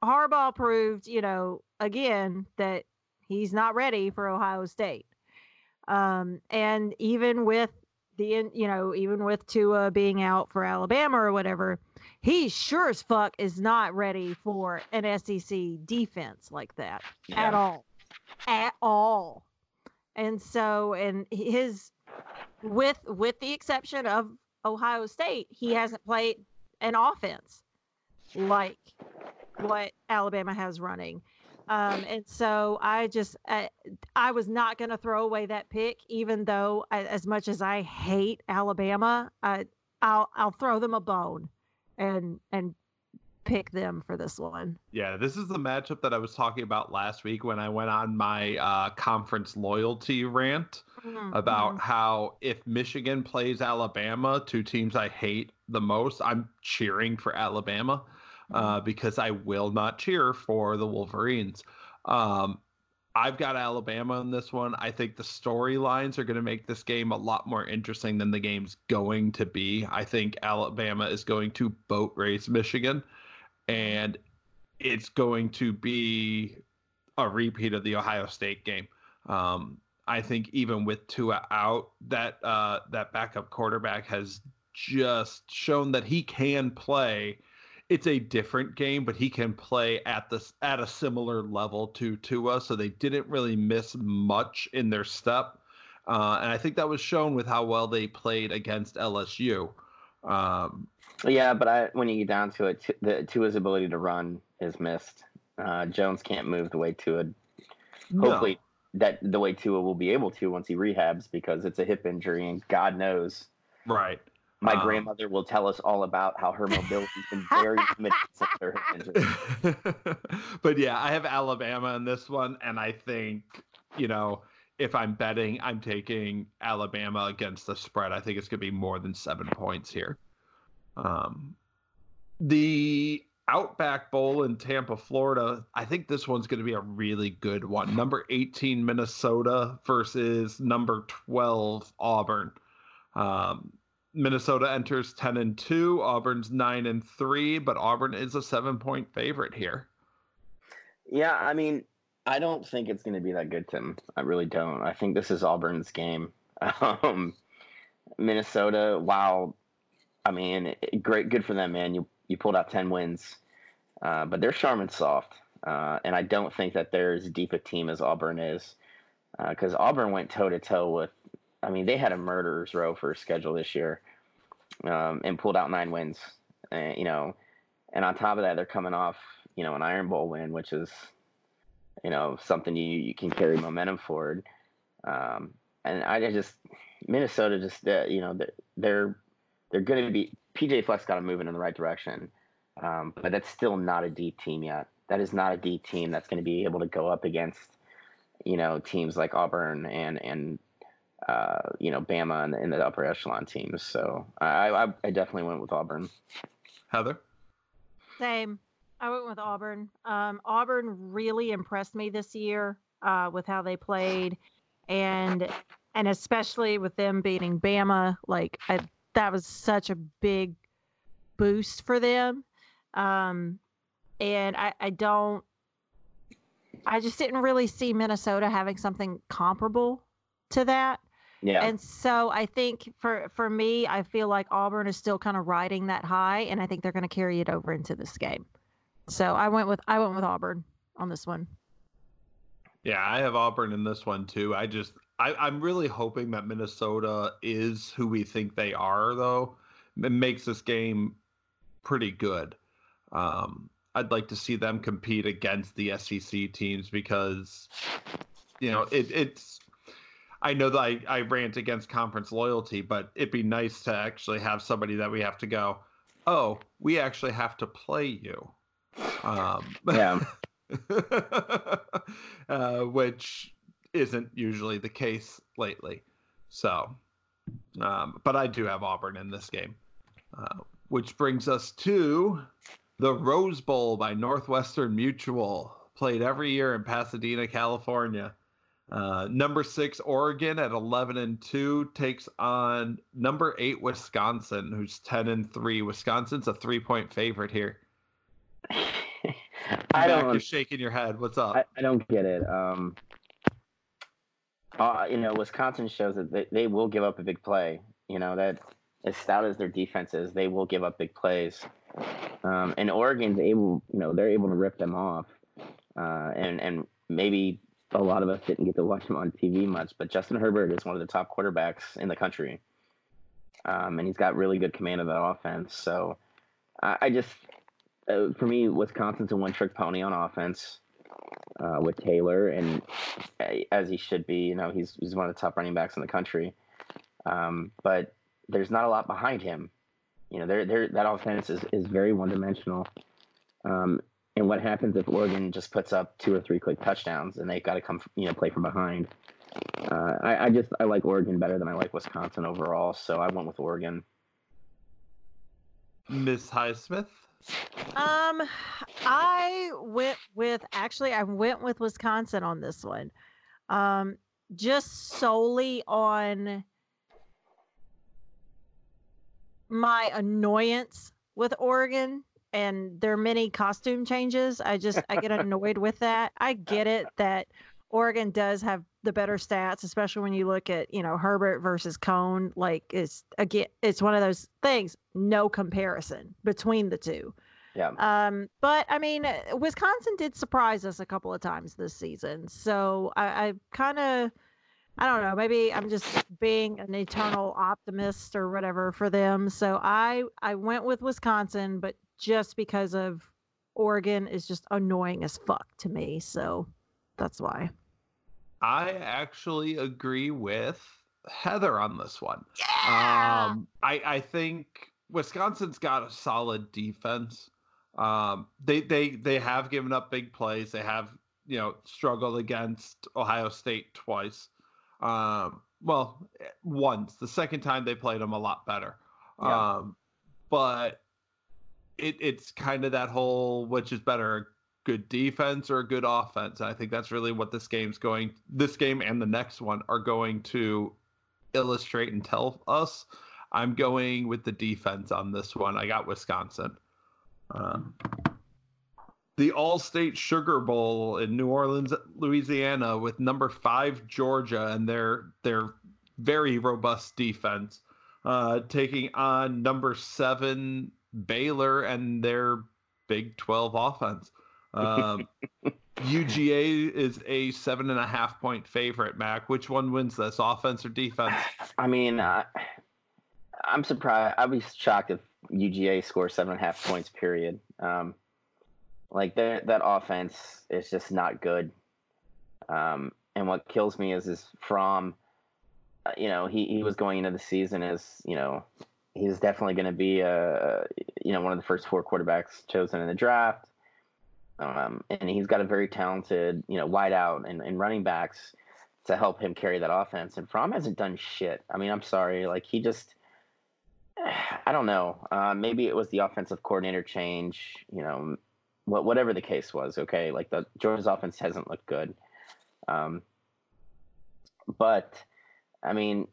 Harbaugh proved, you know, again that he's not ready for Ohio State. Um, and even with the you know even with Tua being out for Alabama or whatever, he sure as fuck is not ready for an SEC defense like that yeah. at all, at all. And so, and his with with the exception of Ohio State, he hasn't played an offense like what Alabama has running. Um, and so I just, uh, I was not going to throw away that pick, even though I, as much as I hate Alabama, I, I'll, I'll throw them a bone and, and pick them for this one. Yeah, this is the matchup that I was talking about last week when I went on my uh, conference loyalty rant mm-hmm. about mm-hmm. how if Michigan plays Alabama, two teams I hate the most, I'm cheering for Alabama uh, because I will not cheer for the Wolverines. Um, I've got Alabama in this one. I think the storylines are going to make this game a lot more interesting than the game's going to be. I think Alabama is going to boat race Michigan, and it's going to be a repeat of the Ohio State game. Um, I think even with Tua out, that uh, that backup quarterback has just shown that he can play. It's a different game, but he can play at this at a similar level to Tua. So they didn't really miss much in their step, uh, and I think that was shown with how well they played against LSU. Um, yeah, but I, when you get down to it, the Tua's ability to run is missed. Uh, Jones can't move the way Tua. Hopefully, no that the way Tua will be able to once he rehabs because it's a hip injury and God knows. Right. My um, grandmother will tell us all about how her mobility's been very limited since her injury. but yeah, I have Alabama in this one, and I think you know if I'm betting, I'm taking Alabama against the spread. I think it's going to be more than seven points here. Um, the Outback Bowl in Tampa, Florida. I think this one's going to be a really good one. Number 18 Minnesota versus number 12 Auburn. Um, Minnesota enters 10 and 2, Auburn's 9 and 3, but Auburn is a 7-point favorite here. Yeah, I mean, I don't think it's going to be that good, Tim. I really don't. I think this is Auburn's game. Um, Minnesota, wow. I mean, great, good for them, man. You you pulled out 10 wins. Uh, but they're Charmin soft. Uh, and I don't think that they're as deep a team as Auburn is. Because uh, Auburn went toe to toe with, I mean, they had a murderer's row for a schedule this year um, and pulled out nine wins. you know, and on top of that, they're coming off, you know, an Iron Bowl win, which is, you know, something you, you can carry momentum forward. Um, and I just, Minnesota just, uh, you know, they're, they're going to be PJ Fleck's got to move in the right direction, um, but that's still not a deep team yet. That is not a deep team that's going to be able to go up against, you know, teams like Auburn and and uh, you know Bama and, and the upper echelon teams. So I, I, I definitely went with Auburn. Heather. Same. I went with Auburn. Um, Auburn really impressed me this year uh, with how they played, and and especially with them beating Bama. Like I that was such a big boost for them. Um, and I, I don't, I just didn't really see Minnesota having something comparable to that. Yeah. And so I think for for me, I feel like Auburn is still kind of riding that high, and I think they're going to carry it over into this game. So I went with I went with Auburn on this one. Yeah, I have Auburn in this one too. I just I, am really hoping that Minnesota is who we think they are, though. It makes this game pretty good. Um, I'd like to see them compete against the SEC teams because, you know, it, it's. I know that I, I rant against conference loyalty, but it'd be nice to actually have somebody that we have to go, oh, we actually have to play you. Um, yeah. uh, which isn't usually the case lately. So, um, but I do have Auburn in this game, uh, which brings us to the Rose Bowl by Northwestern Mutual, played every year in Pasadena, California. Uh, number six Oregon at eleven and two takes on number eight Wisconsin, who's ten and three. Wisconsin's a three point favorite here. I don't. You're shaking your head. What's up? I, I don't get it. Um, uh, you know, Wisconsin shows that they, they will give up a big play. You know that as stout as their defense is, they will give up big plays. Um, and Oregon's able, you know, they're able to rip them off. Uh, and and maybe a lot of us didn't get to watch him on TV much, but Justin Herbert is one of the top quarterbacks in the country, um, and he's got really good command of that offense. So I, I just, uh, for me, Wisconsin's a one-trick pony on offense uh, with Taylor, and as he should be. You know, he's he's one of the top running backs in the country. Um, but there's not a lot behind him. You know, they're, they're, that offense is, is very one dimensional. Um, and what happens if Oregon just puts up two or three quick touchdowns and they've got to come, you know, play from behind? Uh, I, I just I like Oregon better than I like Wisconsin overall, so I went with Oregon. Miss Highsmith. Um, I went with actually I went with Wisconsin on this one. Um, just solely on my annoyance with Oregon and there are many costume changes. I just I get annoyed with that. I get it that Oregon does have the better stats, especially when you look at you know Herbert versus Coan. Like it's again, it's one of those things. No comparison between the two. Yeah. Um, but I mean, Wisconsin did surprise us a couple of times this season, so I, I kind of. I don't know. Maybe I'm just being an eternal optimist or whatever for them. So I I went with Wisconsin, but just because of Oregon is just annoying as fuck to me. So that's why. I actually agree with Heather on this one. Yeah. Um, I I think Wisconsin's got a solid defense. Um, they they they have given up big plays. They have you know struggled against Ohio State twice. Um, well, once. The second time they played them a lot better. Yeah. Um, but it it's kind of that whole which is better, good defense or a good offense. And I think that's really what this game's going. This game and the next one are going to illustrate and tell us. I'm going with the defense on this one. I got Wisconsin. Um, the Allstate Sugar Bowl in New Orleans, Louisiana, with number five Georgia and their their very robust defense, uh, taking on number seven Baylor and their Big Twelve offense. Um, UGA is a seven and a half point favorite. Mac, which one wins this, offense or defense? I mean, uh, I'm surprised. I'd be shocked if UGA scores seven and a half points. Period. Um, like that that offense is just not good. Um, and what kills me is is from, uh, you know, he, he was going into the season as you know, he's definitely going to be a you know one of the first four quarterbacks chosen in the draft. Um, and he's got a very talented you know wideout and, and running backs to help him carry that offense. And Fromm hasn't done shit. I mean, I'm sorry, like he just. I don't know. Uh, maybe it was the offensive coordinator change. You know, what whatever the case was. Okay, like the Georgia's offense hasn't looked good. Um, but I mean,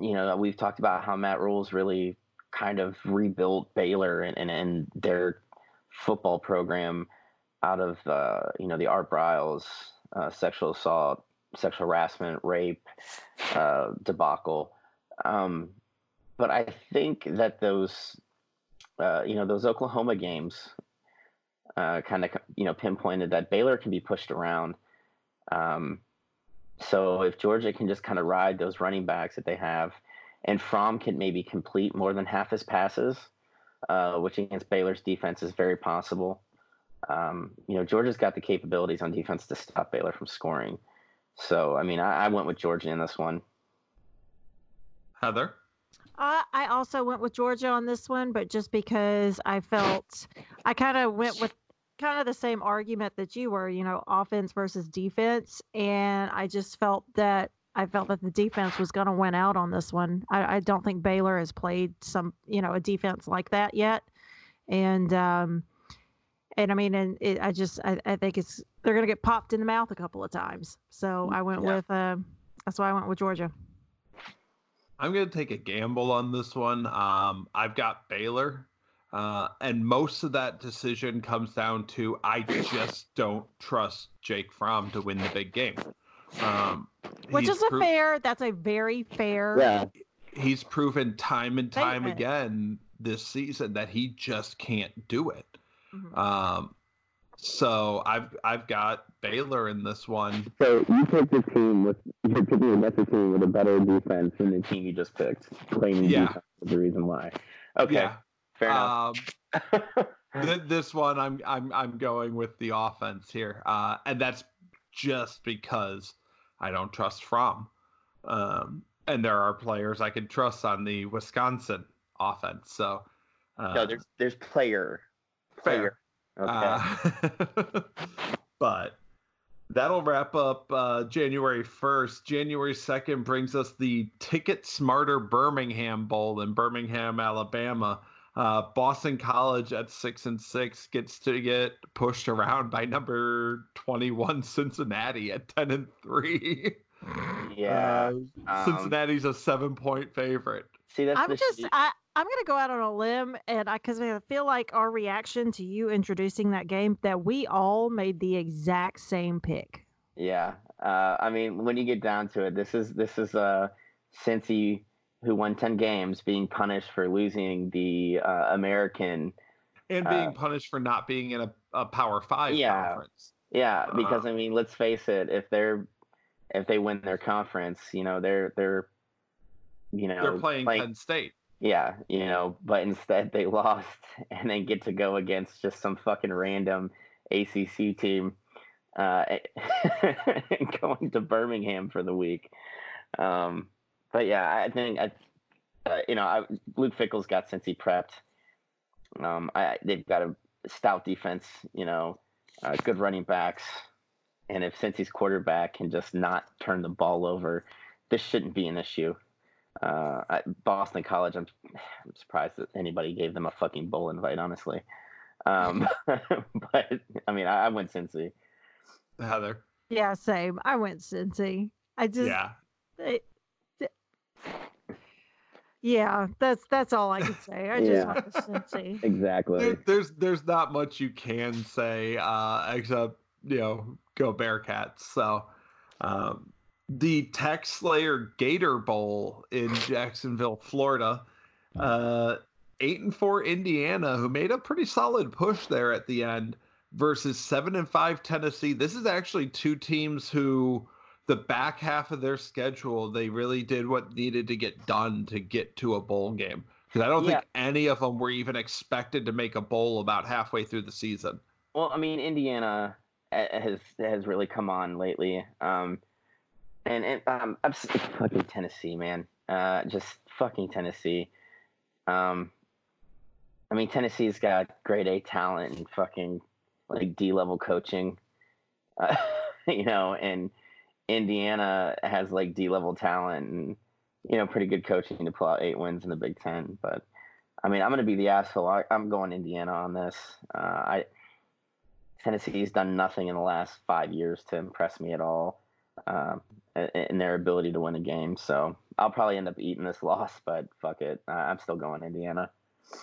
you know, we've talked about how Matt Rhule's really kind of rebuilt Baylor and and, and their football program out of uh, you know the Art Briles uh, sexual assault, sexual harassment, rape uh, debacle. Um, but I think that those uh, you know those Oklahoma games uh, kind of you know pinpointed that Baylor can be pushed around. Um, so if Georgia can just kind of ride those running backs that they have, and Fromm can maybe complete more than half his passes, uh, which against Baylor's defense is very possible. Um, you know, Georgia's got the capabilities on defense to stop Baylor from scoring. So, I mean, I, I went with Georgia in this one. Heather? Uh, I also went with Georgia on this one, but just because I felt I kind of went with kind of the same argument that you were, you know, offense versus defense, and I just felt that I felt that the defense was going to win out on this one. I, I don't think Baylor has played some, you know, a defense like that yet, and um, and I mean, and it, I just I, I think it's they're going to get popped in the mouth a couple of times. So I went Yeah. with uh, that's why I went with Georgia. I'm going to take a gamble on this one. Um, I've got Baylor, uh, and most of that decision comes down to I just don't trust Jake Fromm to win the big game. Um, Which he's is a pro- fair. That's a very fair. Yeah, He's proven time and time Statement. again this season that he just can't do it. Mhm. Um, so I've I've got Baylor in this one. So you picked a team with you're picking another team with a better defense than the team you just picked. Claiming Yeah. defense is the reason why. Okay, Yeah. Fair enough. Um, Th- this one I'm I'm I'm going with the offense here, uh, and that's just because I don't trust Fromm, um, and there are players I can trust on the Wisconsin offense. So uh, no, there's there's player. fair. Okay. Uh, but that'll wrap up uh, January 1st. January 2nd brings us the TicketSmarter Birmingham Bowl in Birmingham, Alabama. Uh, Boston College at six and six gets to get pushed around by number twenty-one Cincinnati at ten and three. Yeah, Uh, um, Cincinnati's a seven-point favorite. see that's I'm the just shit- I I'm gonna go out on a limb and I because I feel like our reaction to you introducing that game that we all made the exact same pick. Yeah, uh, I mean, when you get down to it, this is this is uh, Cincy who won ten games being punished for losing the uh, American. And being Uh, punished for not being in a, a Power Five Yeah. conference. Yeah, Uh, because I mean, let's face it, if they're if they win their conference, you know, they're they're you know They're playing Penn State. Yeah, you know, but instead they lost and then get to go against just some fucking random ACC team uh, going to Birmingham for the week. Um, but yeah, I think I, uh, you know, I, Luke Fickell's got Cincy prepped. Um, I, they've got a stout defense, you know, uh, good running backs, and if Cincy's quarterback can just not turn the ball over, this shouldn't be an issue. Uh, at Boston College, I'm, I'm surprised that anybody gave them a fucking bowl invite, honestly. Um, but I mean, I, I went Cincy. Heather. Yeah, same. I went Cincy. I just yeah. it- it- yeah, that's that's all I can say. I just Yeah. went with Exactly. There, there's there's not much you can say uh, except you know go Bearcats. So um, the TaxSlayer Gator Bowl in Jacksonville, Florida. Uh, eight and four Indiana, who made a pretty solid push there at the end, versus seven and five Tennessee. This is actually two teams who the back half of their schedule they really did what needed to get done to get to a bowl game. Because I don't Yeah. think any of them were even expected to make a bowl about halfway through the season. Well, I mean, Indiana uh, has has really come on lately, um, and and um, I'm fucking Tennessee, man. Uh, just fucking Tennessee. Um, I mean, Tennessee's got grade A talent and fucking like D level coaching, uh, you know, and Indiana has like D level talent and you know pretty good coaching to pull out eight wins in the Big Ten. But I mean, I'm gonna be the asshole. I, I'm going Indiana on this. Uh, I Tennessee's done nothing in the last five years to impress me at all um, in their ability to win a game. So I'll probably end up eating this loss, but fuck it. Uh, I'm still going Indiana.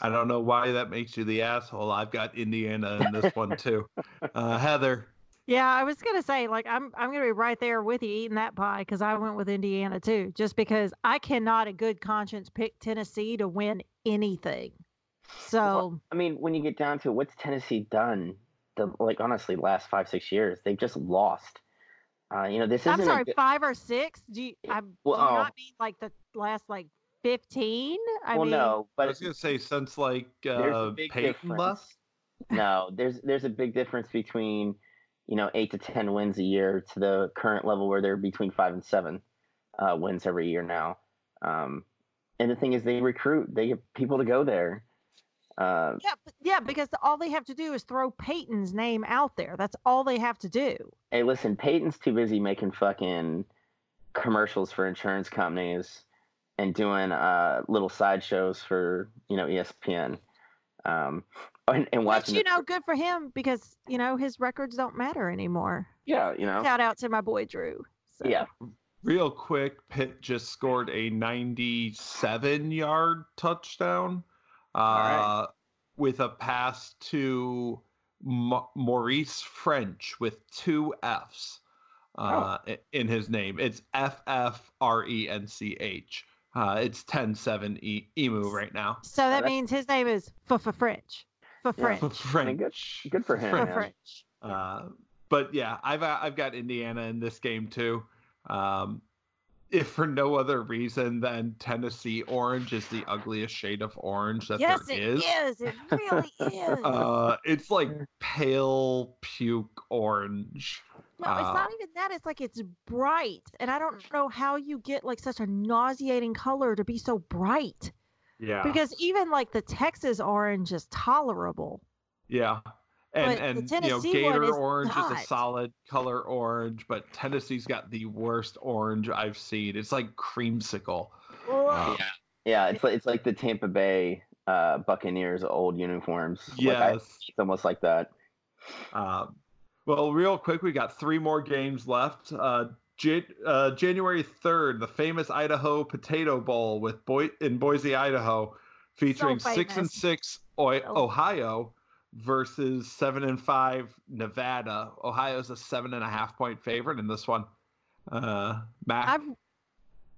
I don't know why that makes you the asshole. I've got Indiana in this one too. Uh, Heather, Yeah, I was gonna say like I'm I'm gonna be right there with you eating that pie because I went with Indiana too, just because I cannot in good conscience pick Tennessee to win anything. So Well, I mean, when you get down to it, what's Tennessee done? The like honestly, last five six years, they've just lost. Uh, you know, this isn't. I'm a sorry, good- five or six? Do you, I, do you oh. not mean like the last like fifteen? I well, mean, no, I but was gonna say since like there's uh, a big Peyton difference. left. no, there's there's a big difference between you know eight to ten wins a year to the current level where they're between five and seven uh, wins every year now. Um, and the thing is, they recruit, they get people to go there. Uh, yeah, yeah, because all they have to do is throw Peyton's name out there. That's all they have to do. hey, listen, Peyton's too busy making fucking commercials for insurance companies and doing uh, little sideshows for you know ESPN. Um, and, and Which watching, you the- know, good for him because you know his records don't matter anymore. yeah, you know, Shout out to my boy Drew. So. yeah, Real quick, Pitt just scored a 97 yard touchdown uh, right. with a pass to Ma- Maurice Ffrench with two F's uh, i- in his name. It's F F R E N C H. Uh, it's 10 7 e- EMU right now. So that means his name is for French. For Yeah. French. mean, good- French. good for him, For. French. Uh, but yeah, I've uh, I've got Indiana in this game too. Um, if for no other reason than Tennessee orange is the ugliest shade of orange that Yes, there it is. is. It really is. Uh, it's like pale puke orange. no, it's not even that. It's like it's bright, and I don't know how you get like such a nauseating color to be so bright. Yeah. Because even like the Texas orange is tolerable. yeah. And but the and you know Gator is orange is a solid color orange, but Tennessee's got the worst orange I've seen. It's like creamsicle. Ugh. Yeah, yeah. It's like it's like the Tampa Bay uh, Buccaneers old uniforms. Yes. Like I, it's almost like that. Um, well, real quick, we got three more games left. Uh, Jan- uh, January 3rd, the famous Idaho Potato Bowl with Boy- in Boise, Idaho, featuring six and famous. six o- Ohio versus seven and five Nevada. Ohio's a seven and a half point favorite in this one. Uh, Matt, I've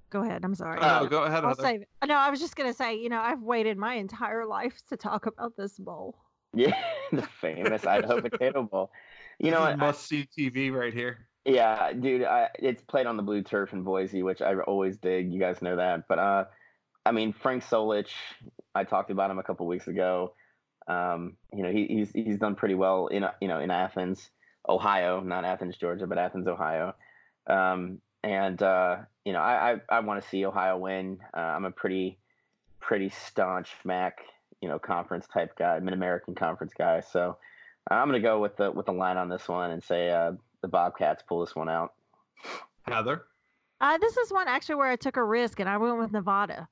go ahead. I'm sorry. oh, no, go ahead. I'll Heather. save it. No, I was just gonna say, you know, I've waited my entire life to talk about this bowl. Yeah, the famous Idaho Potato Bowl. You know This what? is I- must see TV right here. Yeah, dude, I, it's played on the blue turf in Boise, which I always dig. You guys know that. But uh, I mean, Frank Solich, I talked about him a couple weeks ago. Um, you know, he, he's he's done pretty well in you know in Athens, Ohio, not Athens, Georgia, but Athens, Ohio. Um, and uh, you know, I I, I want to see Ohio win. Uh, I'm a pretty pretty staunch MAC, you know, conference type guy, Mid American Conference guy. So I'm gonna go with the with the line on this one and say uh, the Bobcats pull this one out. Heather, Uh, this is one actually where I took a risk and I went with Nevada.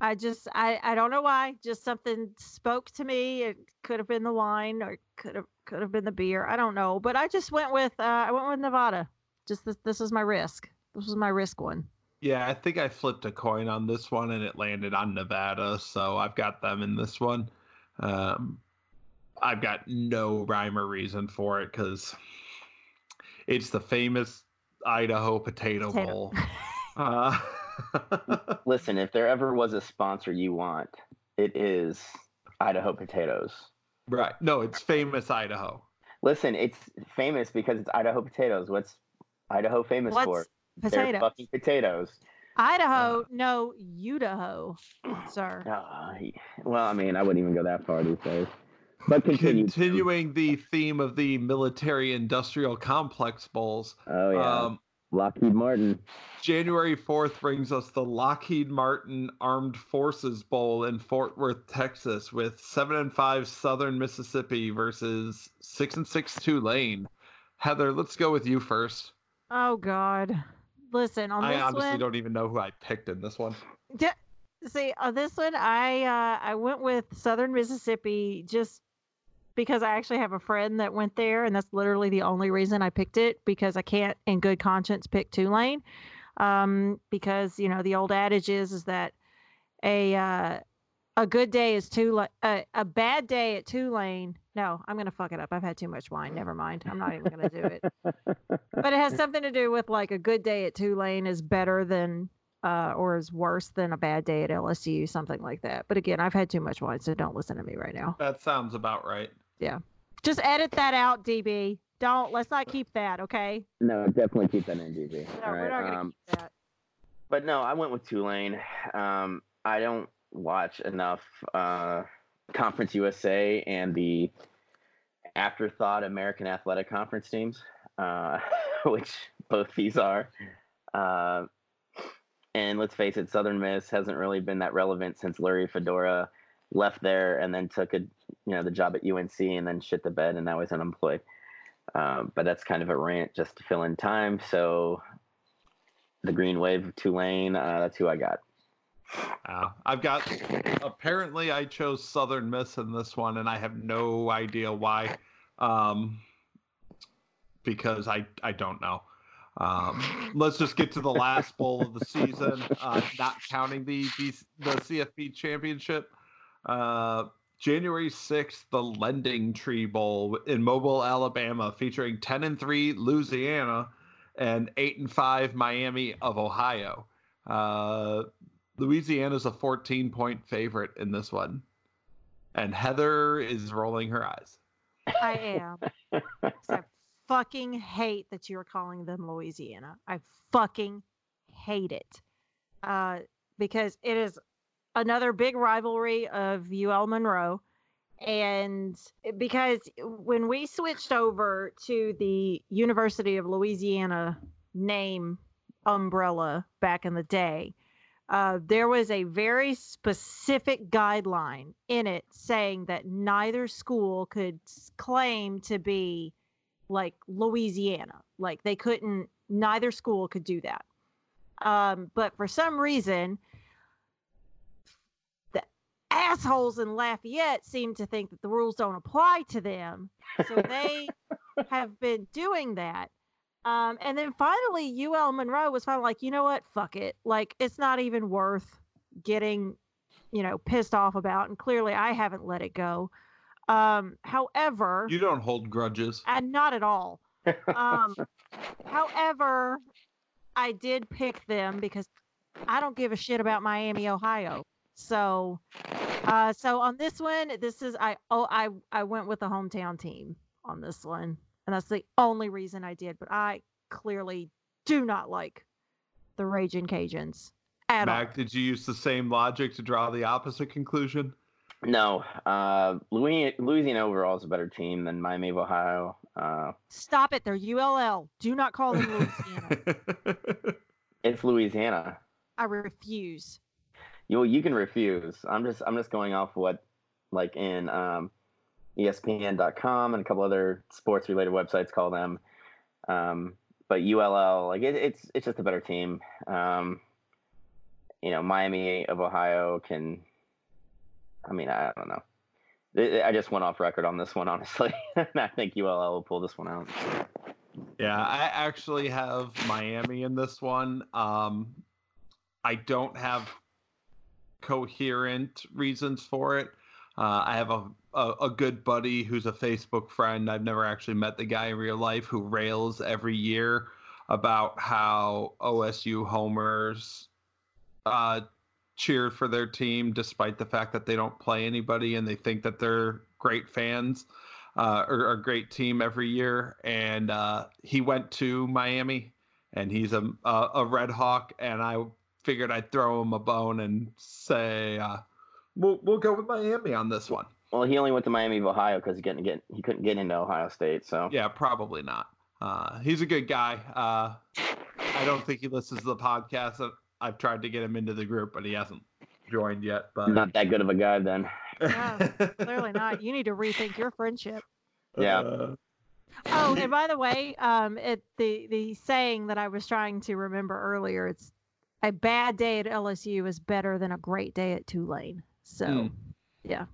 I just I, I don't know why. Just something spoke to me. It could have been the wine or could have could have been the beer. I don't know. But I just went with uh, I went with Nevada. Just this this is my risk. This was my risk one. Yeah, I think I flipped a coin on this one and it landed on Nevada, so I've got them in this one. Um, I've got no rhyme or reason for it because it's the famous Idaho Potato, Potato. Bowl. Uh, Listen, if there ever was a sponsor you want, it is Idaho Potatoes. right. No, it's famous Idaho. Listen, it's famous because it's Idaho potatoes. What's Idaho famous for? What's They're potato? fucking potatoes. Idaho, no, Idaho, sir. Ah, well, I mean, I wouldn't even go that far these days. But continue. Continuing the theme of the military industrial complex bowls. Oh yeah, Um, Lockheed Martin. January 4th brings us the Lockheed Martin Armed Forces Bowl in Fort Worth, Texas, with 7 and 5 Southern Mississippi versus 6 and 6 Tulane. Heather, let's go with you first. Oh God. Listen on I this honestly one. don't even know who I picked in this one. D- See, on this one, I uh, I went with Southern Mississippi just because I actually have a friend that went there, and that's literally the only reason I picked it because I can't, in good conscience, pick Tulane. Um, because you know the old adage is is that a uh, a good day is Tulane, a, a bad day at Tulane. No, I'm gonna fuck it up. I've had too much wine. Never mind. I'm not even gonna do it. But it has something to do with like a good day at Tulane is better than uh, or is worse than a bad day at LSU, something like that. But again, I've had too much wine, so don't listen to me right now. That sounds about right. Just edit that out, DB. Don't let's not keep that, okay? No, definitely keep that in, DB. No, All we're not gonna Um, keep that. but no, I went with Tulane. Um, I don't watch enough uh, Conference USA and the afterthought American Athletic Conference teams, uh, which both these are. Uh, and let's face it, Southern Miss hasn't really been that relevant since Larry Fedora left there and then took a you know the job at UNC and then shit the bed and now was unemployed. Um, but that's kind of a rant just to fill in time. So the Green Wave of Tulane, uh, that's who I got. Uh, I've got apparently I chose Southern Miss in this one, and I have no idea why. Um, because I I don't know. Um, let's just get to the last bowl of the season, uh, not counting the the, the CFP championship. Uh, January 6th, the Lending Tree Bowl in Mobile, Alabama, featuring 10 and 3 Louisiana and 8 and 5 Miami of Ohio. Uh, Louisiana's a 14 point favorite in this one. And Heather is rolling her eyes. I am. I fucking hate that you're calling them Louisiana. I fucking hate it. Uh, because it is another big rivalry of UL Monroe. And because when we switched over to the University of Louisiana name umbrella back in the day, uh, there was a very specific guideline in it saying that neither school could claim to be like Louisiana. Like they couldn't, neither school could do that. Um, but for some reason, assholes in Lafayette seem to think that the rules don't apply to them. So they have been doing that. Um, and then finally, UL Monroe was finally like, you know what? Fuck it. Like, it's not even worth getting, you know, pissed off about. And clearly, I haven't let it go. Um, however, You don't hold grudges. and not at all. Um, however, I did pick them because I don't give a shit about Miami, Ohio. So, uh, so on this one, this is I oh I I went with the hometown team on this one, and that's the only reason I did. But I clearly do not like the Raging Cajuns at all. Mac, did you use the same logic to draw the opposite conclusion? No, uh, Louisiana, Louisiana overall is a better team than Miami of Ohio. Uh, Stop it! They're ULL. Do not call them Louisiana. it's Louisiana. I refuse. You you can refuse. I'm just I'm just going off what like in um, ESPN.com and a couple other sports related websites call them. Um, but ULL like it, it's it's just a better team. Um, you know Miami of Ohio can. I mean I don't know. I- just went off record on this one honestly, I think ULL will pull this one out. Yeah, I actually have Miami in this one. Um, I don't have coherent reasons for it. Uh, I have a, a a good buddy who's a Facebook friend. I've never actually met the guy in real life who rails every year about how OSU homers uh, cheer for their team despite the fact that they don't play anybody and they think that they're great fans uh, or a great team every year. And uh, he went to Miami, and he's a a, a Red Hawk. And I figured I'd throw him a bone and say, uh, "We'll we'll go with Miami on this one." Well, he only went to Miami of Ohio because he couldn't get he couldn't get into Ohio State. So Yeah, probably not. Uh, he's a good guy. Uh, I don't think he listens to the podcast. I- I've tried to get him into the group, but he hasn't joined yet. But not that good of a guy then. No, Clearly not. You need to rethink your friendship. Yeah. Uh, Oh, and by the way, um, it the the saying that I was trying to remember earlier, it's a bad day at LSU is better than a great day at Tulane. So, Hmm. yeah,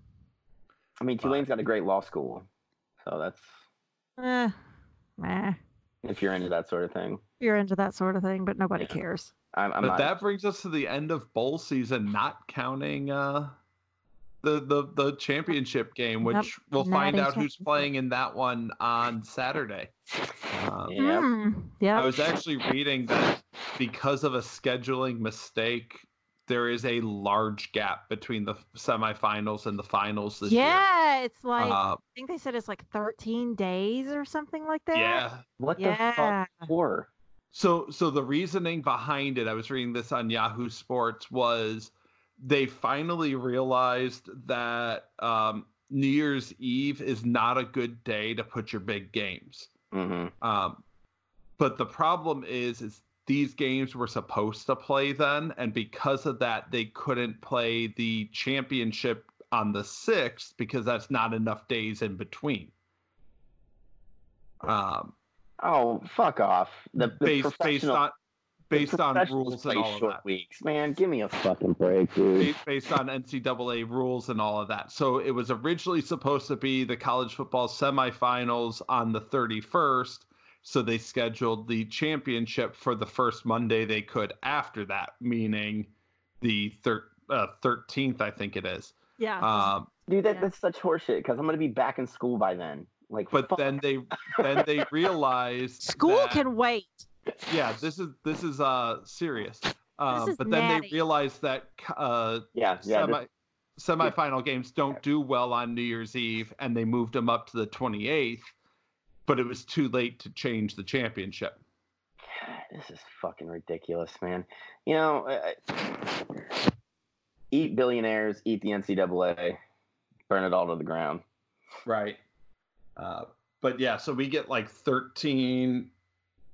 I mean, Tulane's got a great law school, so that's eh, eh, if you're into that sort of thing. you're into that sort of thing, but nobody Yeah. cares. I'm, I'm but not. that brings us to the end of bowl season, not counting uh, the the the championship game, Yep, which we'll not find out who's playing in that one on Saturday. Um, Yeah. Mm, yeah. I was actually reading that because of a scheduling mistake, there is a large gap between the semifinals and the finals this year. yeah, it's like Uh, I think they said it's like 13 days or something like that. yeah. what the fuck for? So so the reasoning behind it, I was reading this on Yahoo Sports, was they finally realized that um, New Year's Eve is not a good day to put your big games. hmm Um, but the problem is, is these games were supposed to play then, and because of that, they couldn't play the championship on the sixth because that's not enough days in between. Um, Oh, fuck off. The, the based based professional- on the based on rules play and all of that. weeks, man. Give me a fucking break, dude. Based, based on NCAA rules and all of that. So it was originally supposed to be the college football semifinals on the 31st. So they scheduled the championship for the first Monday they could after that, meaning the thir- uh, 13th, I think it is. Yeah. Um, Dude, that, Yeah. that's such horseshit because I'm gonna be back in school by then. Like, but fuck. then they then they realized School that- can wait. Yeah this is this is uh serious um is but then natty. they realized that uh yeah, yeah. semi this- semifinal games don't do well on New Year's Eve, and they moved them up to the 28th. But it was too late to change the championship. this is fucking ridiculous, man. You know, uh, eat billionaires, eat the NCAA, burn it all to the ground. Right. Uh, but yeah, so we get like 13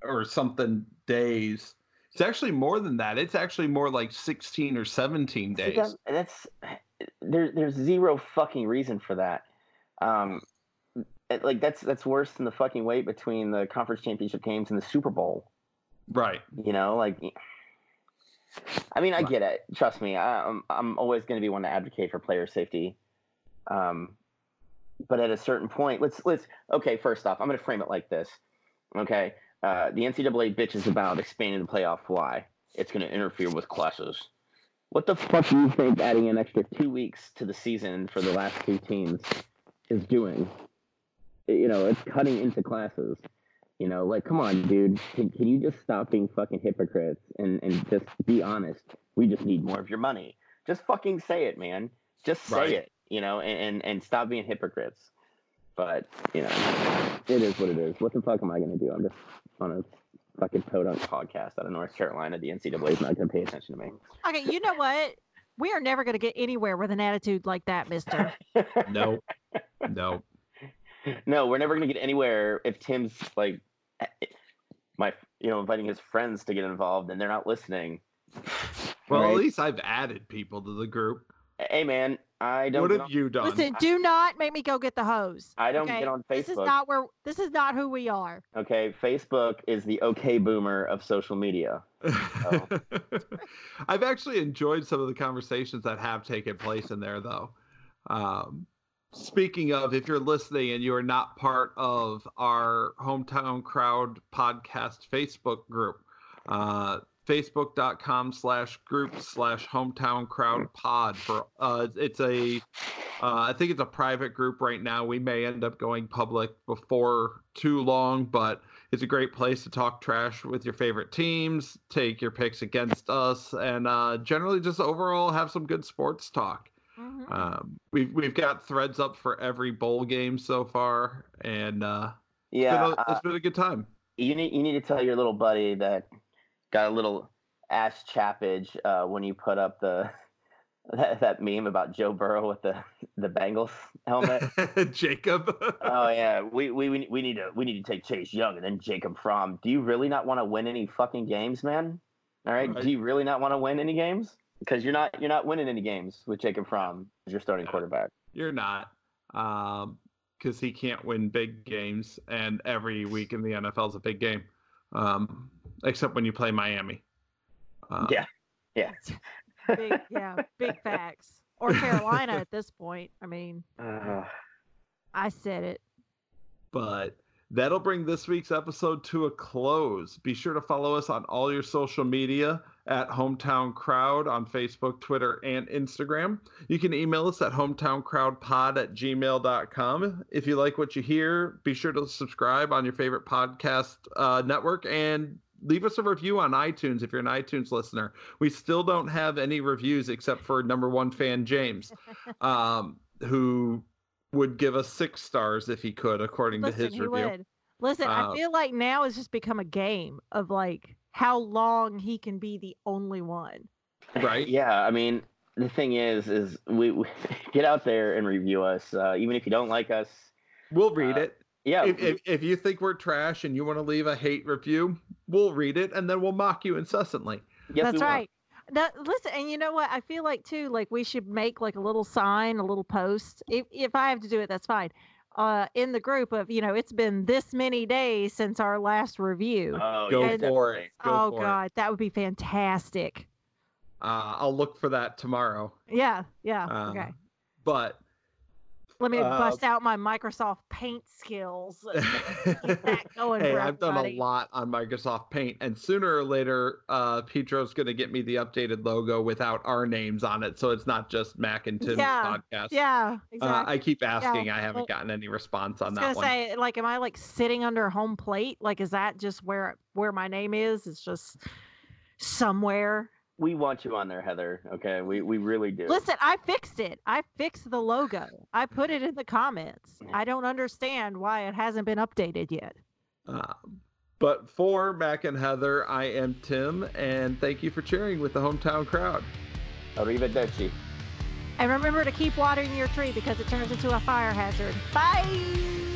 or something days. It's actually more than that. It's actually more like 16 or 17 See, days. that- that's there, there's zero fucking reason for that. Um, it- like that's that's worse than the fucking wait between the conference championship games and the Super Bowl. Right. You know, like I mean, I get it. Trust me. I, I'm I'm always going to be one to advocate for player safety. Um, but at a certain point, let's let's okay. First off, I'm going to frame it like this. Okay, uh, the NCAA bitches about expanding the playoff. Why? It's going to interfere with classes. What the fuck do you think adding an extra two weeks to the season for the last two teams is doing? You know, it's cutting into classes. You know, like, come on, dude. Can, can you just stop being fucking hypocrites and, and just be honest? We just need more of your money. Just fucking say it, man. Just say Right. it, you know, and, and, and stop being hypocrites. But, you know, it is what it is. What the fuck am I going to do? I'm just on a fucking podunk podcast out of North Carolina. The NCAA is not going to pay attention to me. Okay, you know what? We are never going to get anywhere with an attitude like that, Mister. No, no. no, we're never gonna get anywhere if Tim's like my you know inviting his friends to get involved and they're not listening. Well, Right. at least I've added people to the group. Hey man, I don't What have on, you done? Listen, do not make me go get the hose. I don't okay? get on Facebook. This is not where. This is not who we are. Okay, Facebook is the okay boomer of social media. Oh. I've actually enjoyed some of the conversations that have taken place in there, though. Um, speaking of, if you're listening and you are not part of our Hometown Crowd podcast Facebook group, uh, facebook.com slash group slash hometown crowd pod for uh it's a uh, i think it's a private group right now we may end up going public before too long but it's a great place to talk trash with your favorite teams, take your picks against us, and uh, generally just overall have some good sports talk. Mhm. Um, we've we've got threads up for every bowl game so far, and uh, it's Yeah, been a- uh, it's been a good time. you need you need to tell your little buddy that got a little ass chappage uh, when you put up the that, that meme about Joe Burrow with the the Bengals helmet. Jacob. oh yeah, we, we we we need to we need to take Chase Young and then Jacob Fromm. Do you really not want to win any fucking games, man? All right, Right. do you really not want to win any games? Because you're not you're not winning any games with Jacob Fromm as your starting quarterback. You're not, because he can't win big games, and every week in the NFL is a big game, um, except when you play Miami. Uh, Yeah. Yeah. big, yeah, big facts. Or Carolina at this point. I mean, Uh, I said it. But that'll bring this week's episode to a close. Be sure to follow us on all your social media at Hometown Crowd on Facebook, Twitter, and Instagram. You can email us at hometowncrowdpod at gmail.com. If you like what you hear, be sure to subscribe on your favorite podcast uh, network and leave us a review on iTunes if you're an iTunes listener. We still don't have any reviews except for number one fan James, um, who would give us six stars if he could, according to Listen, his he review. would. Listen, Uh, I feel like now it's just become a game of like how long he can be the only one. Right? yeah, I mean the thing is is we, we get out there and review us, uh, even if you don't like us. We'll read Uh, it. Yeah, If, if, if you think we're trash and you want to leave a hate review, we'll read it and then we'll mock you incessantly. yes, That's right. That, listen, and you know what? I feel like too, like we should make like a little sign, a little post. If if I have to do it, that's fine. Uh, in the group of you know, it's been this many days since our last review. Oh, Go yeah, for it. Go oh for it. God, that would be fantastic. Uh, I'll look for that tomorrow. Yeah, yeah. Uh, okay. But Let me uh, bust out my Microsoft Paint skills. and Get that going hey, I've done a lot on Microsoft Paint, and sooner or later, uh, Petro's going to get me the updated logo without our names on it, so it's not just Mac and Tim's Yeah, podcast. Yeah, Uh, exactly. I keep asking. I haven't gotten any response on I was that gonna one. say, like, am I like sitting under a home plate? Like, is that just where where my name is? It's just somewhere. We want you on there, Heather. Okay, we we really do. Listen, I fixed it. I fixed the logo. I put it in the comments. I don't understand why it hasn't been updated yet. Uh, but for Mac and Heather, I am Tim, and thank you for cheering with the hometown crowd. Arrivederci. And remember to keep watering your tree because it turns into a fire hazard. Bye.